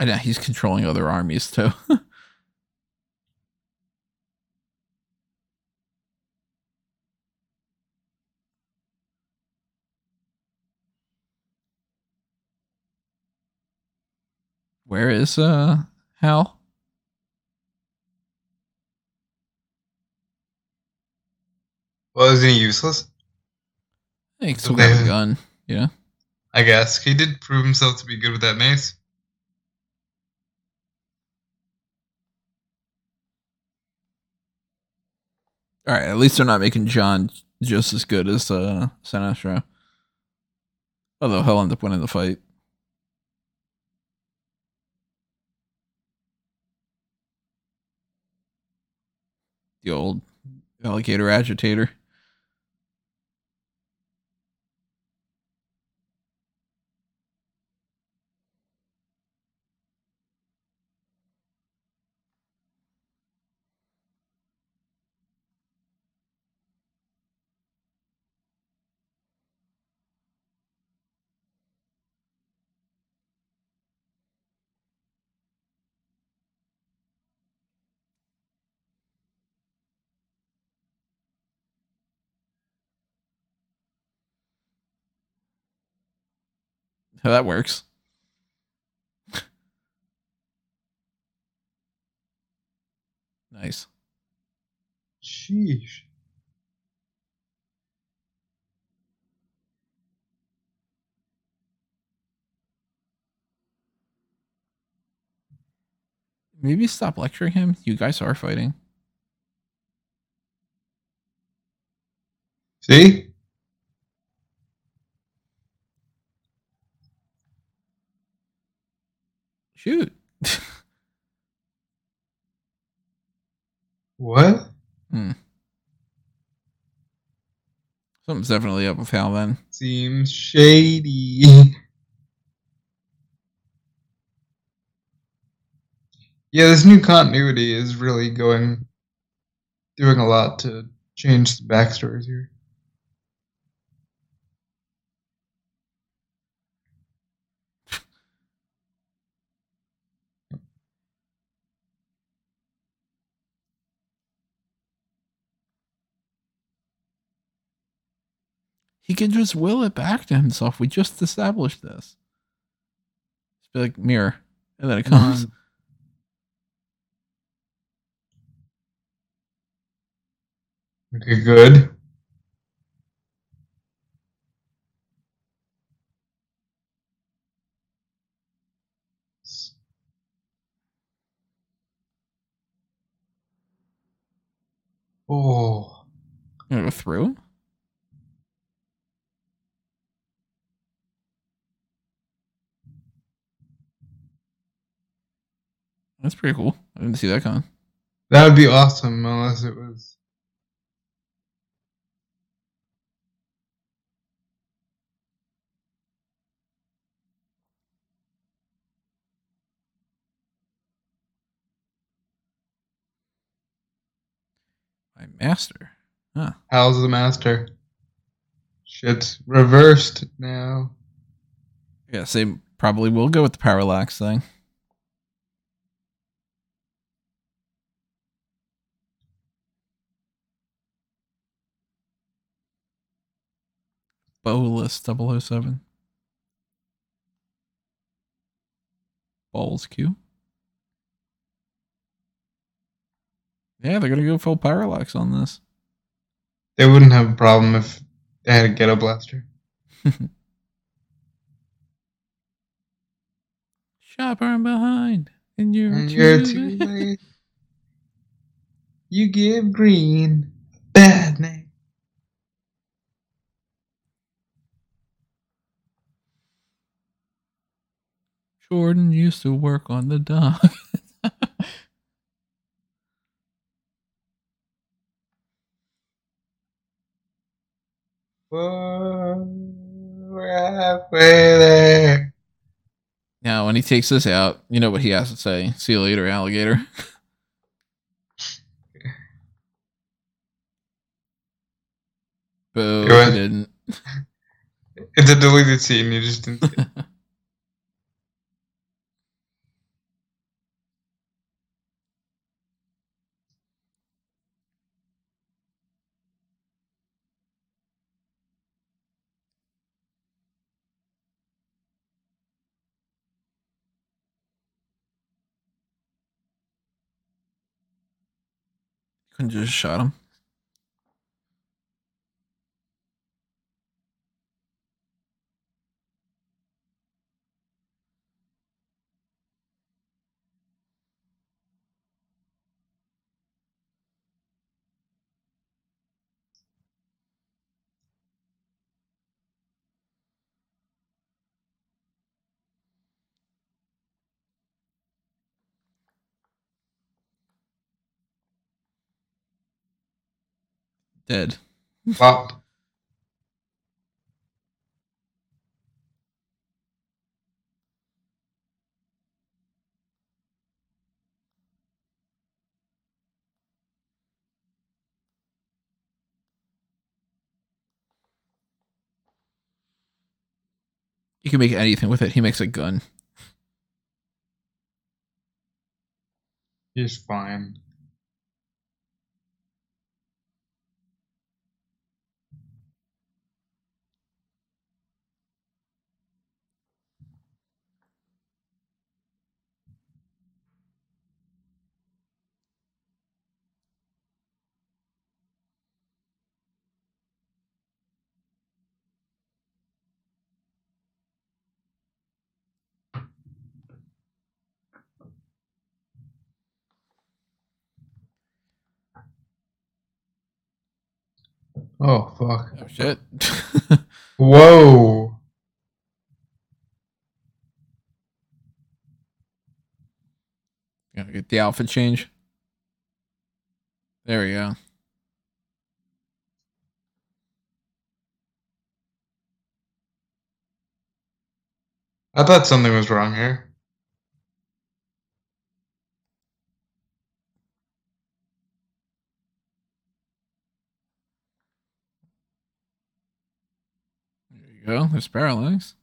I know he's controlling other armies too. Where is uh Hal? Well, isn't he useless? I think still got a gun. Yeah. I guess he did prove himself to be good with that mace. All right, at least they're not making John just as good as uh, Sinestro. Although he'll end up winning the fight. The old alligator agitator. How that works. nice. Sheesh. Maybe stop lecturing him. You guys are fighting. See? Shoot. What? Hmm. Something's definitely up with Hal then. Seems shady. yeah, this new continuity is really going, doing a lot to change the backstories here. He can just will it back to himself. We just established this. Just be like mirror, and then it comes. Um, Okay, good. Oh, Gonna go through. That's pretty cool. I didn't see that coming. that would be awesome unless it was. My master. Huh. Hal's the master. Shit's reversed now. Yeah, they probably will go with the parallax thing. Bolus 007. Balls Q. Yeah, they're gonna go full parallax on this. They wouldn't have a problem if they had a ghetto blaster. Shot from behind, and you're, And too, you're too late. You give green bad name. Jordan used to work on the dock. We're halfway there. now, when he takes this out, you know what he has to say. See you later, alligator. Boo, didn't. It's a deleted scene. You just didn't. see just shot him. Dead. Well, You can make anything with it. He makes a gun. he's fine. Oh fuck! Oh shit. Whoa! Gotta get the outfit change. There we go. I thought something was wrong here. You go. There's parallax.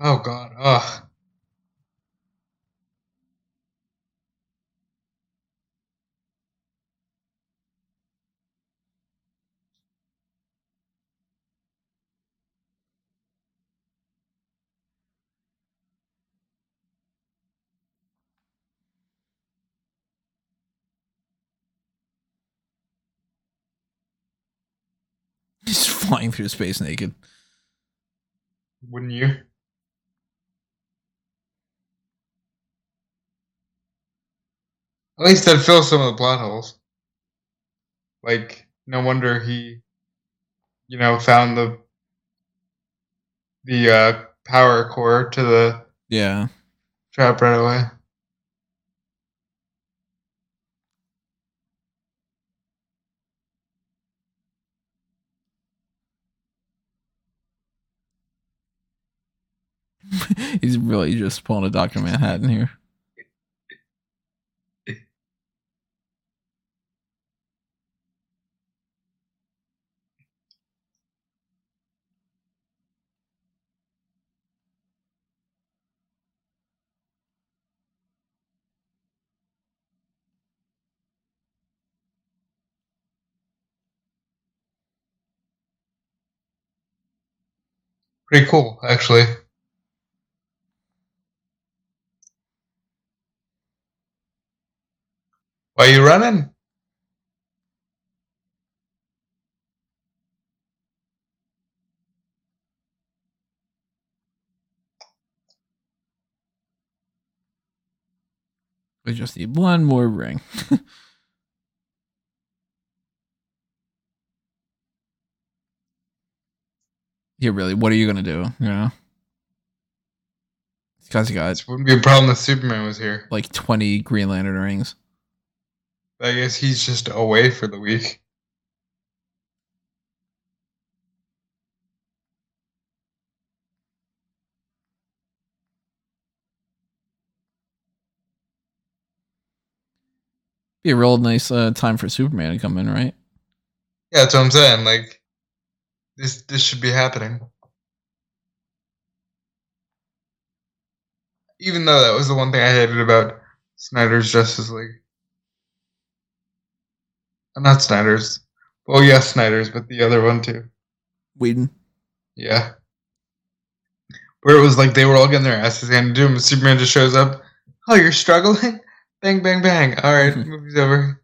Oh god! Ugh. He's flying through space naked. Wouldn't you? At least that fills some of the plot holes. Like, no wonder he, you know, found the the uh, power core to the Yeah. trap right away. He's really just pulling a Dr. Manhattan here. Pretty cool, actually. Why you running? We just need one more ring. yeah, really. What are you gonna do? You know, because he got This wouldn't be a problem if Superman was here. like twenty Green Lantern rings. I guess he's just away for the week. Be a real nice uh, time for Superman to come in, right? Yeah, that's what I'm saying. Like, this this should be happening. Even though that was the one thing I hated about Snyder's Justice League. Not Snyder's. Well, yes, Snyder's, but the other one too. Whedon. Yeah. Where it was like they were all getting their asses handed to him, Superman just shows up. Oh, you're struggling? Bang, bang, bang. All right, movie's over.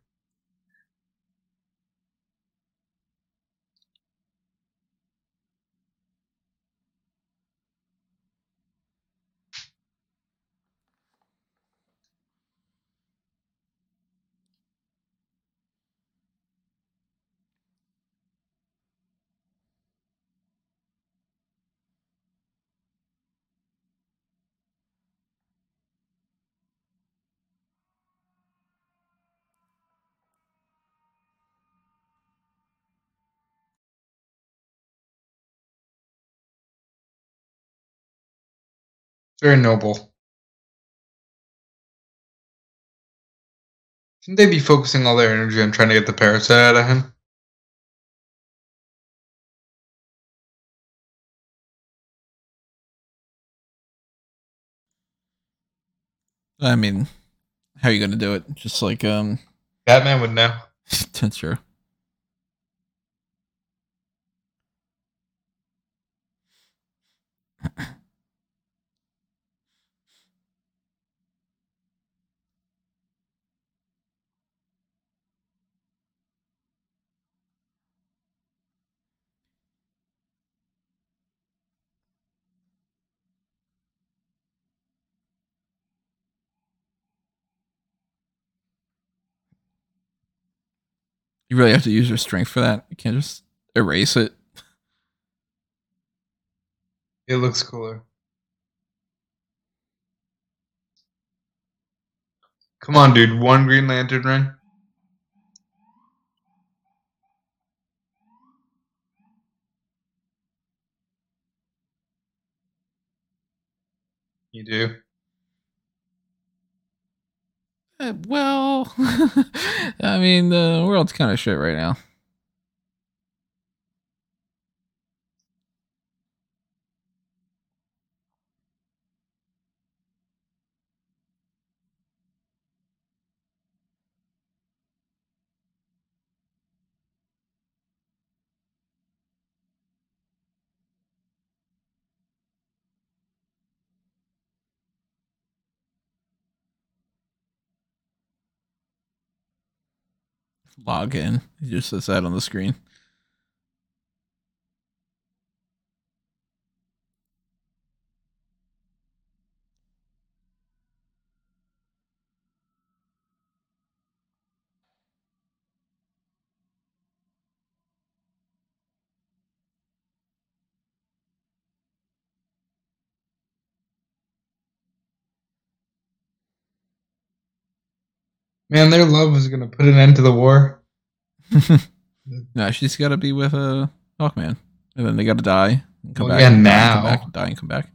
Very noble. Shouldn't they be focusing all their energy on trying to get the parasite out of him? I mean, how are you going to do it? Just like um, Batman would know. that's true. You really have to use your strength for that. You can't just erase it. It looks cooler. Come on, dude. One Green Lantern ring. You do. Uh, well, I mean, the world's kind of shit right now. Log in. It just says that on the screen. Man, their love was gonna put an end to the war. No, she's got to be with a uh, Hawkman, and then they got to die and come Well, back. yeah, and die and now. come back, and die and come back.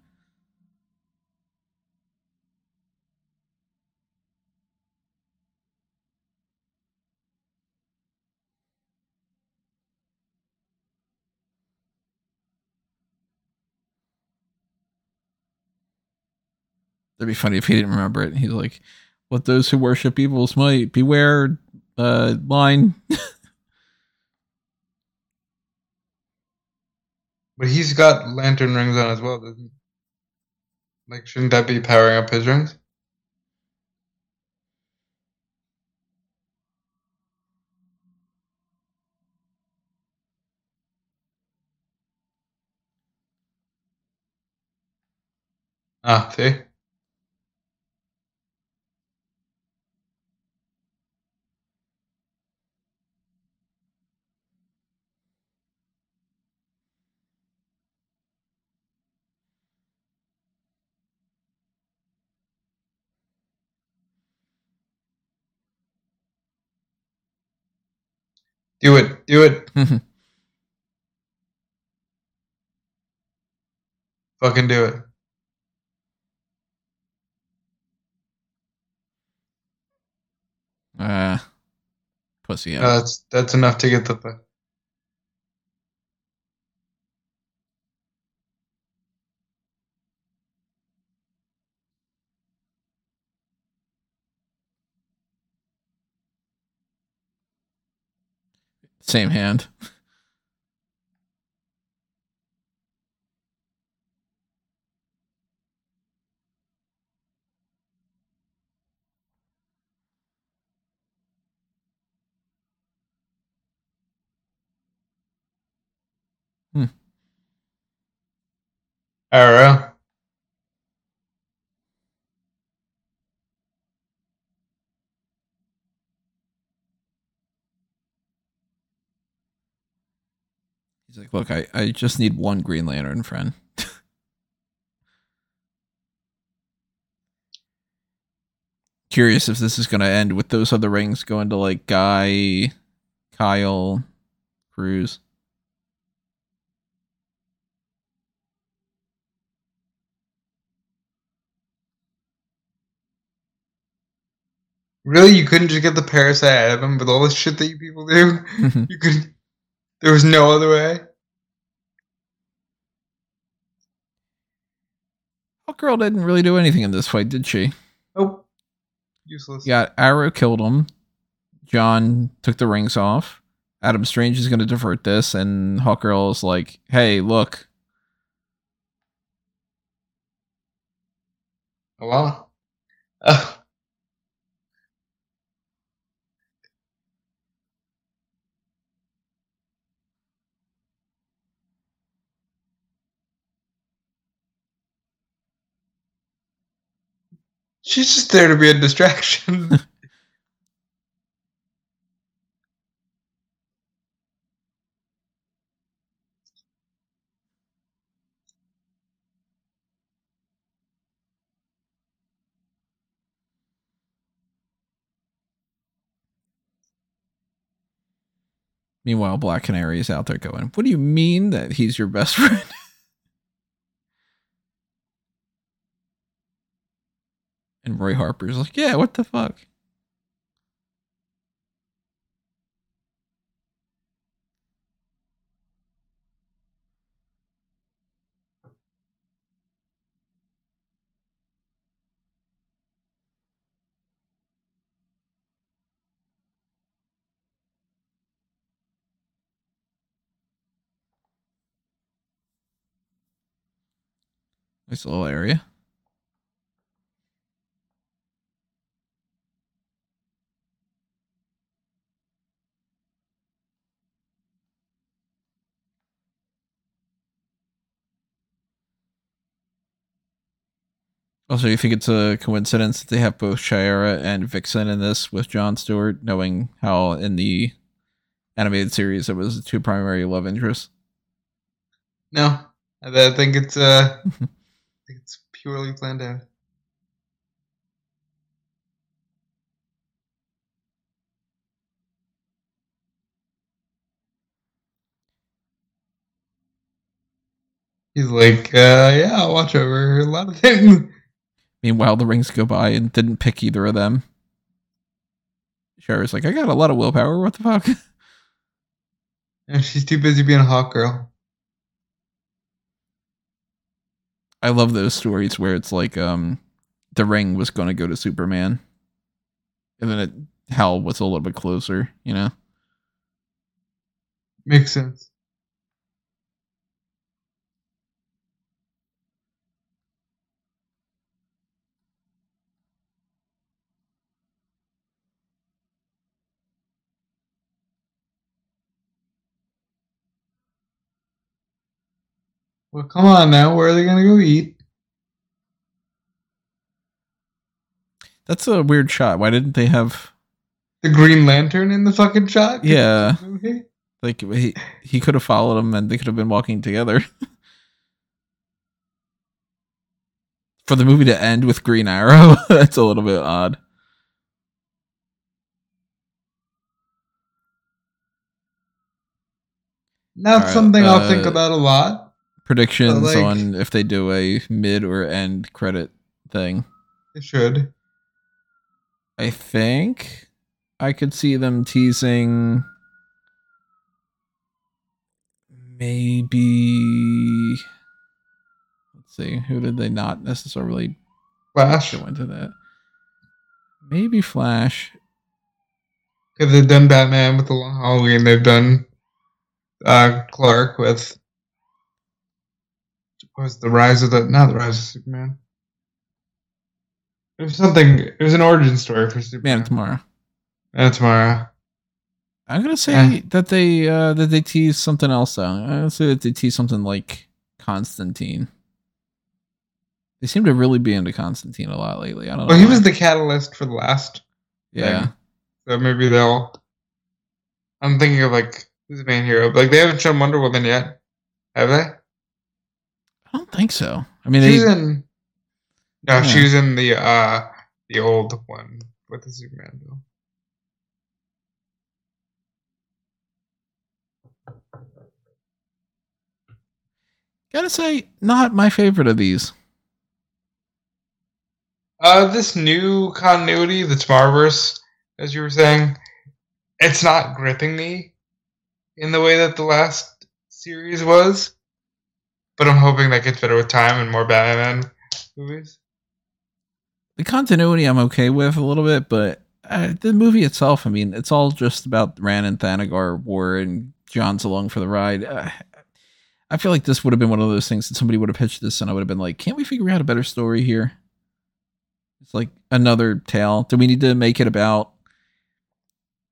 That'd be funny if he didn't remember it. He's like, "Let those who worship evils might beware." Uh, line. But he's got lantern rings on as well, doesn't he? Like, shouldn't that be powering up his rings? Ah, see? Do it. Do it. Fucking do it. uh, pussy. No, out. that's that's enough to get the. Same hand. Hmm. Arrow. He's like, look, I, I just need one Green Lantern friend. Curious if this is going to end with those other rings going to like Guy, Kyle, Cruz. Really, you couldn't just get the Parasite out of him with all this shit that you people do? you could there was no other way. Hawkgirl didn't really do anything in this fight, did she? Nope. Useless. Yeah, Arrow killed him. John took the rings off. Adam Strange is going to divert this, and Hawkgirl is like, "Hey, look, Well. Uh, she's just there to be a distraction. Meanwhile, Black Canary is out there going, What do you mean that he's your best friend? Roy Harper's like, Yeah, what the fuck? Nice little area. Also, you think it's a coincidence that they have both Shayera and Vixen in this with John Stewart, knowing how in the animated series it was the two primary love interests? no, I think it's uh, I think it's purely planned out. He's like, uh, yeah, I'll watch over a lot of things. Meanwhile, the rings go by and didn't pick either of them. Shayera's like, I got a lot of willpower. What the fuck? And she's too busy being a hot girl. I love those stories where it's like um the ring was going to go to Superman, and then it Hal was a little bit closer. You know, Makes sense. Well, come on now. Where are they gonna go eat? that's a weird shot. Why didn't they have The Green Lantern in the fucking shot? Yeah. Like he he could have followed him and they could have been walking together. For the movie to end with Green Arrow, that's a little bit odd. Not Alright, something I'll think uh, about a lot. Predictions like- on if they do a mid or end credit thing. It should. I think I could see them teasing maybe let's see, who did they not necessarily Flash. go into that? Maybe Flash. Because they've done Batman with the Long Halloween. They've done uh, Clark with was the Rise of the not the Rise of Superman. It was something. It was an origin story for Man Superman. of Tomorrow. Man of Tomorrow. I'm gonna say Eh. that they uh that they tease something else though. I'm gonna say that they tease something like Constantine. They seem to really be into Constantine a lot lately. I don't know. Well, he was the catalyst for the last. yeah. thing. So maybe they'll. I'm thinking of like who's the main hero? Like they haven't shown Wonder Woman yet, have they? I don't think so. I mean, She's they, in. No, Yeah. she was in the uh the old one with the Superman bill. gotta say, not my favorite of these. Uh, this new continuity, the Tomorrowverse, as you were saying, it's not gripping me in the way that the last series was. But I'm hoping that gets better with time and more Batman movies. The continuity I'm okay with a little bit, but uh, the movie itself, I mean, it's all just about Rann and Thanagar war and John's along for the ride. Uh, I feel like this would have been one of those things that somebody would have pitched this and I would have been like, can't we figure out a better story here? It's like another tale. Do we need to make it about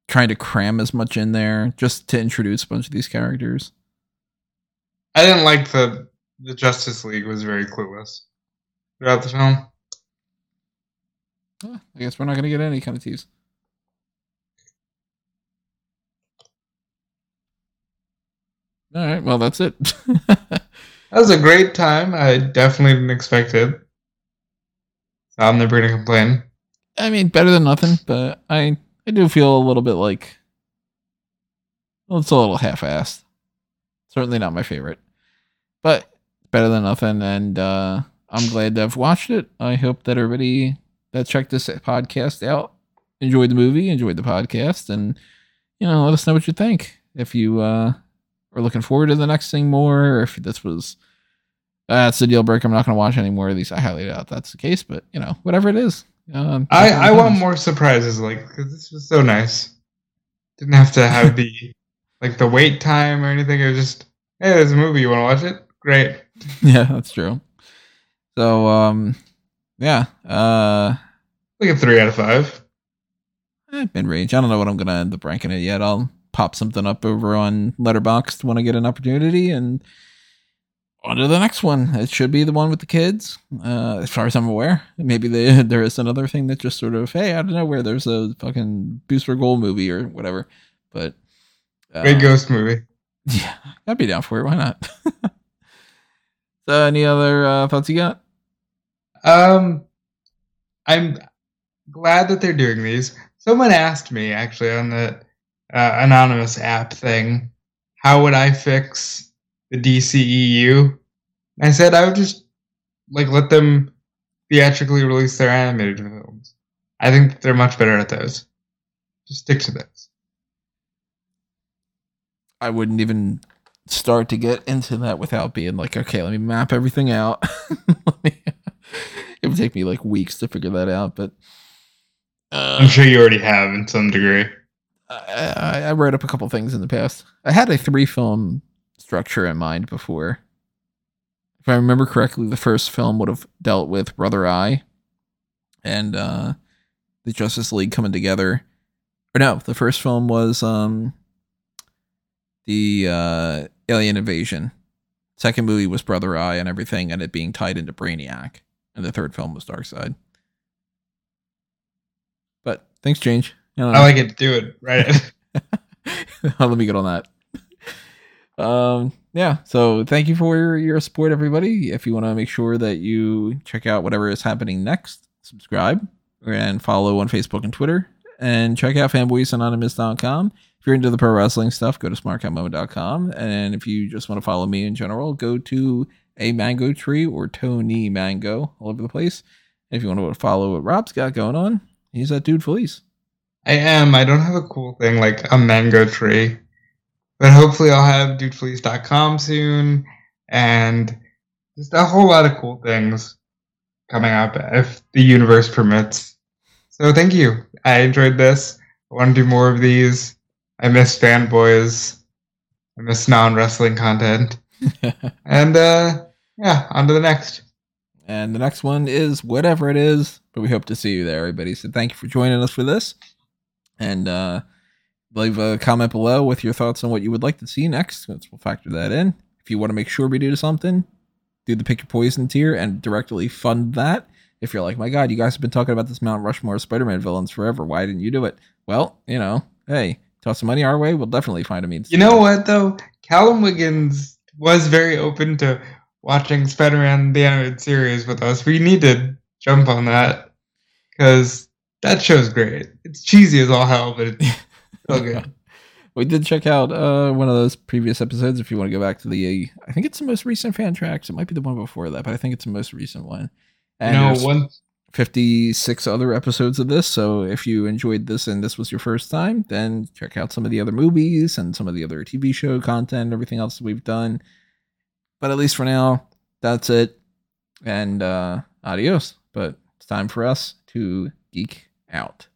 trying to cram as much in there just to introduce a bunch of these characters? I didn't like the the Justice League was very clueless throughout the film. I guess we're not going to get any kind of tease. All right, well that's it. that was a great time. I definitely didn't expect it. I'm never gonna complain. I mean, better than nothing, but I I do feel a little bit like well, it's a little half-assed. Certainly not my favorite, but better than nothing. And uh, I'm glad to have watched it. I hope that everybody that checked this podcast out enjoyed the movie, enjoyed the podcast, and you know, let us know what you think. If you uh, are looking forward to the next thing more, or if this was that's the deal breaker. I'm not going to watch any more of these. I highly doubt that's the case, but you know, whatever it is. Um, I I want more surprises, like because this was so nice. Didn't have to have the like the wait time or anything. It was just hey, there's a movie. You want to watch it? Great. Yeah, that's true. So um, yeah, uh, like a three out of five. Eh, mid range. I don't know what I'm gonna end up ranking it yet. I'll pop something up over on Letterboxd when I get an opportunity and on to the next one. It should be the one with the kids, uh, as far as I'm aware. Maybe they, there is another thing that just sort of, hey, I don't know where there's a fucking Booster Gold movie or whatever. But uh, great ghost movie. Yeah, I'd be down for it. Why not? So, any other uh, thoughts you got? Um, I'm glad that they're doing these. Someone asked me actually on the uh, anonymous app thing, how would I fix the DCEU? I said I would just like let them theatrically release their animated films. I think they're much better at those. Just stick to those. I wouldn't even start to get into that without being like, okay, let me map everything out. it would take me like weeks to figure that out, but uh, I'm sure you already have in some degree. I, I wrote up a couple things in the past. I had a three film structure in mind before. If I remember correctly, the first film would have dealt with Brother Eye and uh, the Justice League coming together. Or no, the first film was um, the uh, alien invasion. Second movie was Brother Eye and everything, and it being tied into Brainiac. And the third film was Darkseid. But things change. I, I like it. Do it right. Let me get on that. Um, yeah. So thank you for your support, everybody. If you want to make sure that you check out whatever is happening next, subscribe and follow on Facebook and Twitter, and check out fanboysanonymous.com. If you're into the pro wrestling stuff, go to smartcatmo.com. And if you just want to follow me in general, go to a mango tree or Tony Mango all over the place. And if you want to follow what Rob's got going on, he's that dude Felice. I am. I don't have a cool thing like a mango tree. But hopefully I'll have dudefleece.com soon and just a whole lot of cool things coming up if the universe permits. So thank you. I enjoyed this. I want to do more of these. I miss fanboys. I miss non wrestling content. and uh yeah, on to the next. And the next one is whatever it is, but we hope to see you there, everybody. So thank you for joining us for this. And uh leave a comment below with your thoughts on what you would like to see next. We'll factor that in. If you want to make sure we do something, do the pick your poison tier and directly fund that. If you're like, my God, you guys have been talking about this Mount Rushmore Spider-Man villains forever. Why didn't you do it? Well, you know, hey, toss some money our way, we'll definitely find a means. You know what though? Callum Wiggins was very open to watching Spider-Man the animated series with us. We need to jump on that because that show's great. It's cheesy as all hell, but it's so good. we did check out uh, one of those previous episodes. If you want to go back to the, I think it's the most recent fan tracks. It might be the one before that, but I think it's the most recent one. And no, one 56 other episodes of this. So if you enjoyed this and this was your first time, then check out some of the other movies and some of the other TV show content, everything else we've done. But at least for now, that's it. And uh, adios. But it's time for us to geek out.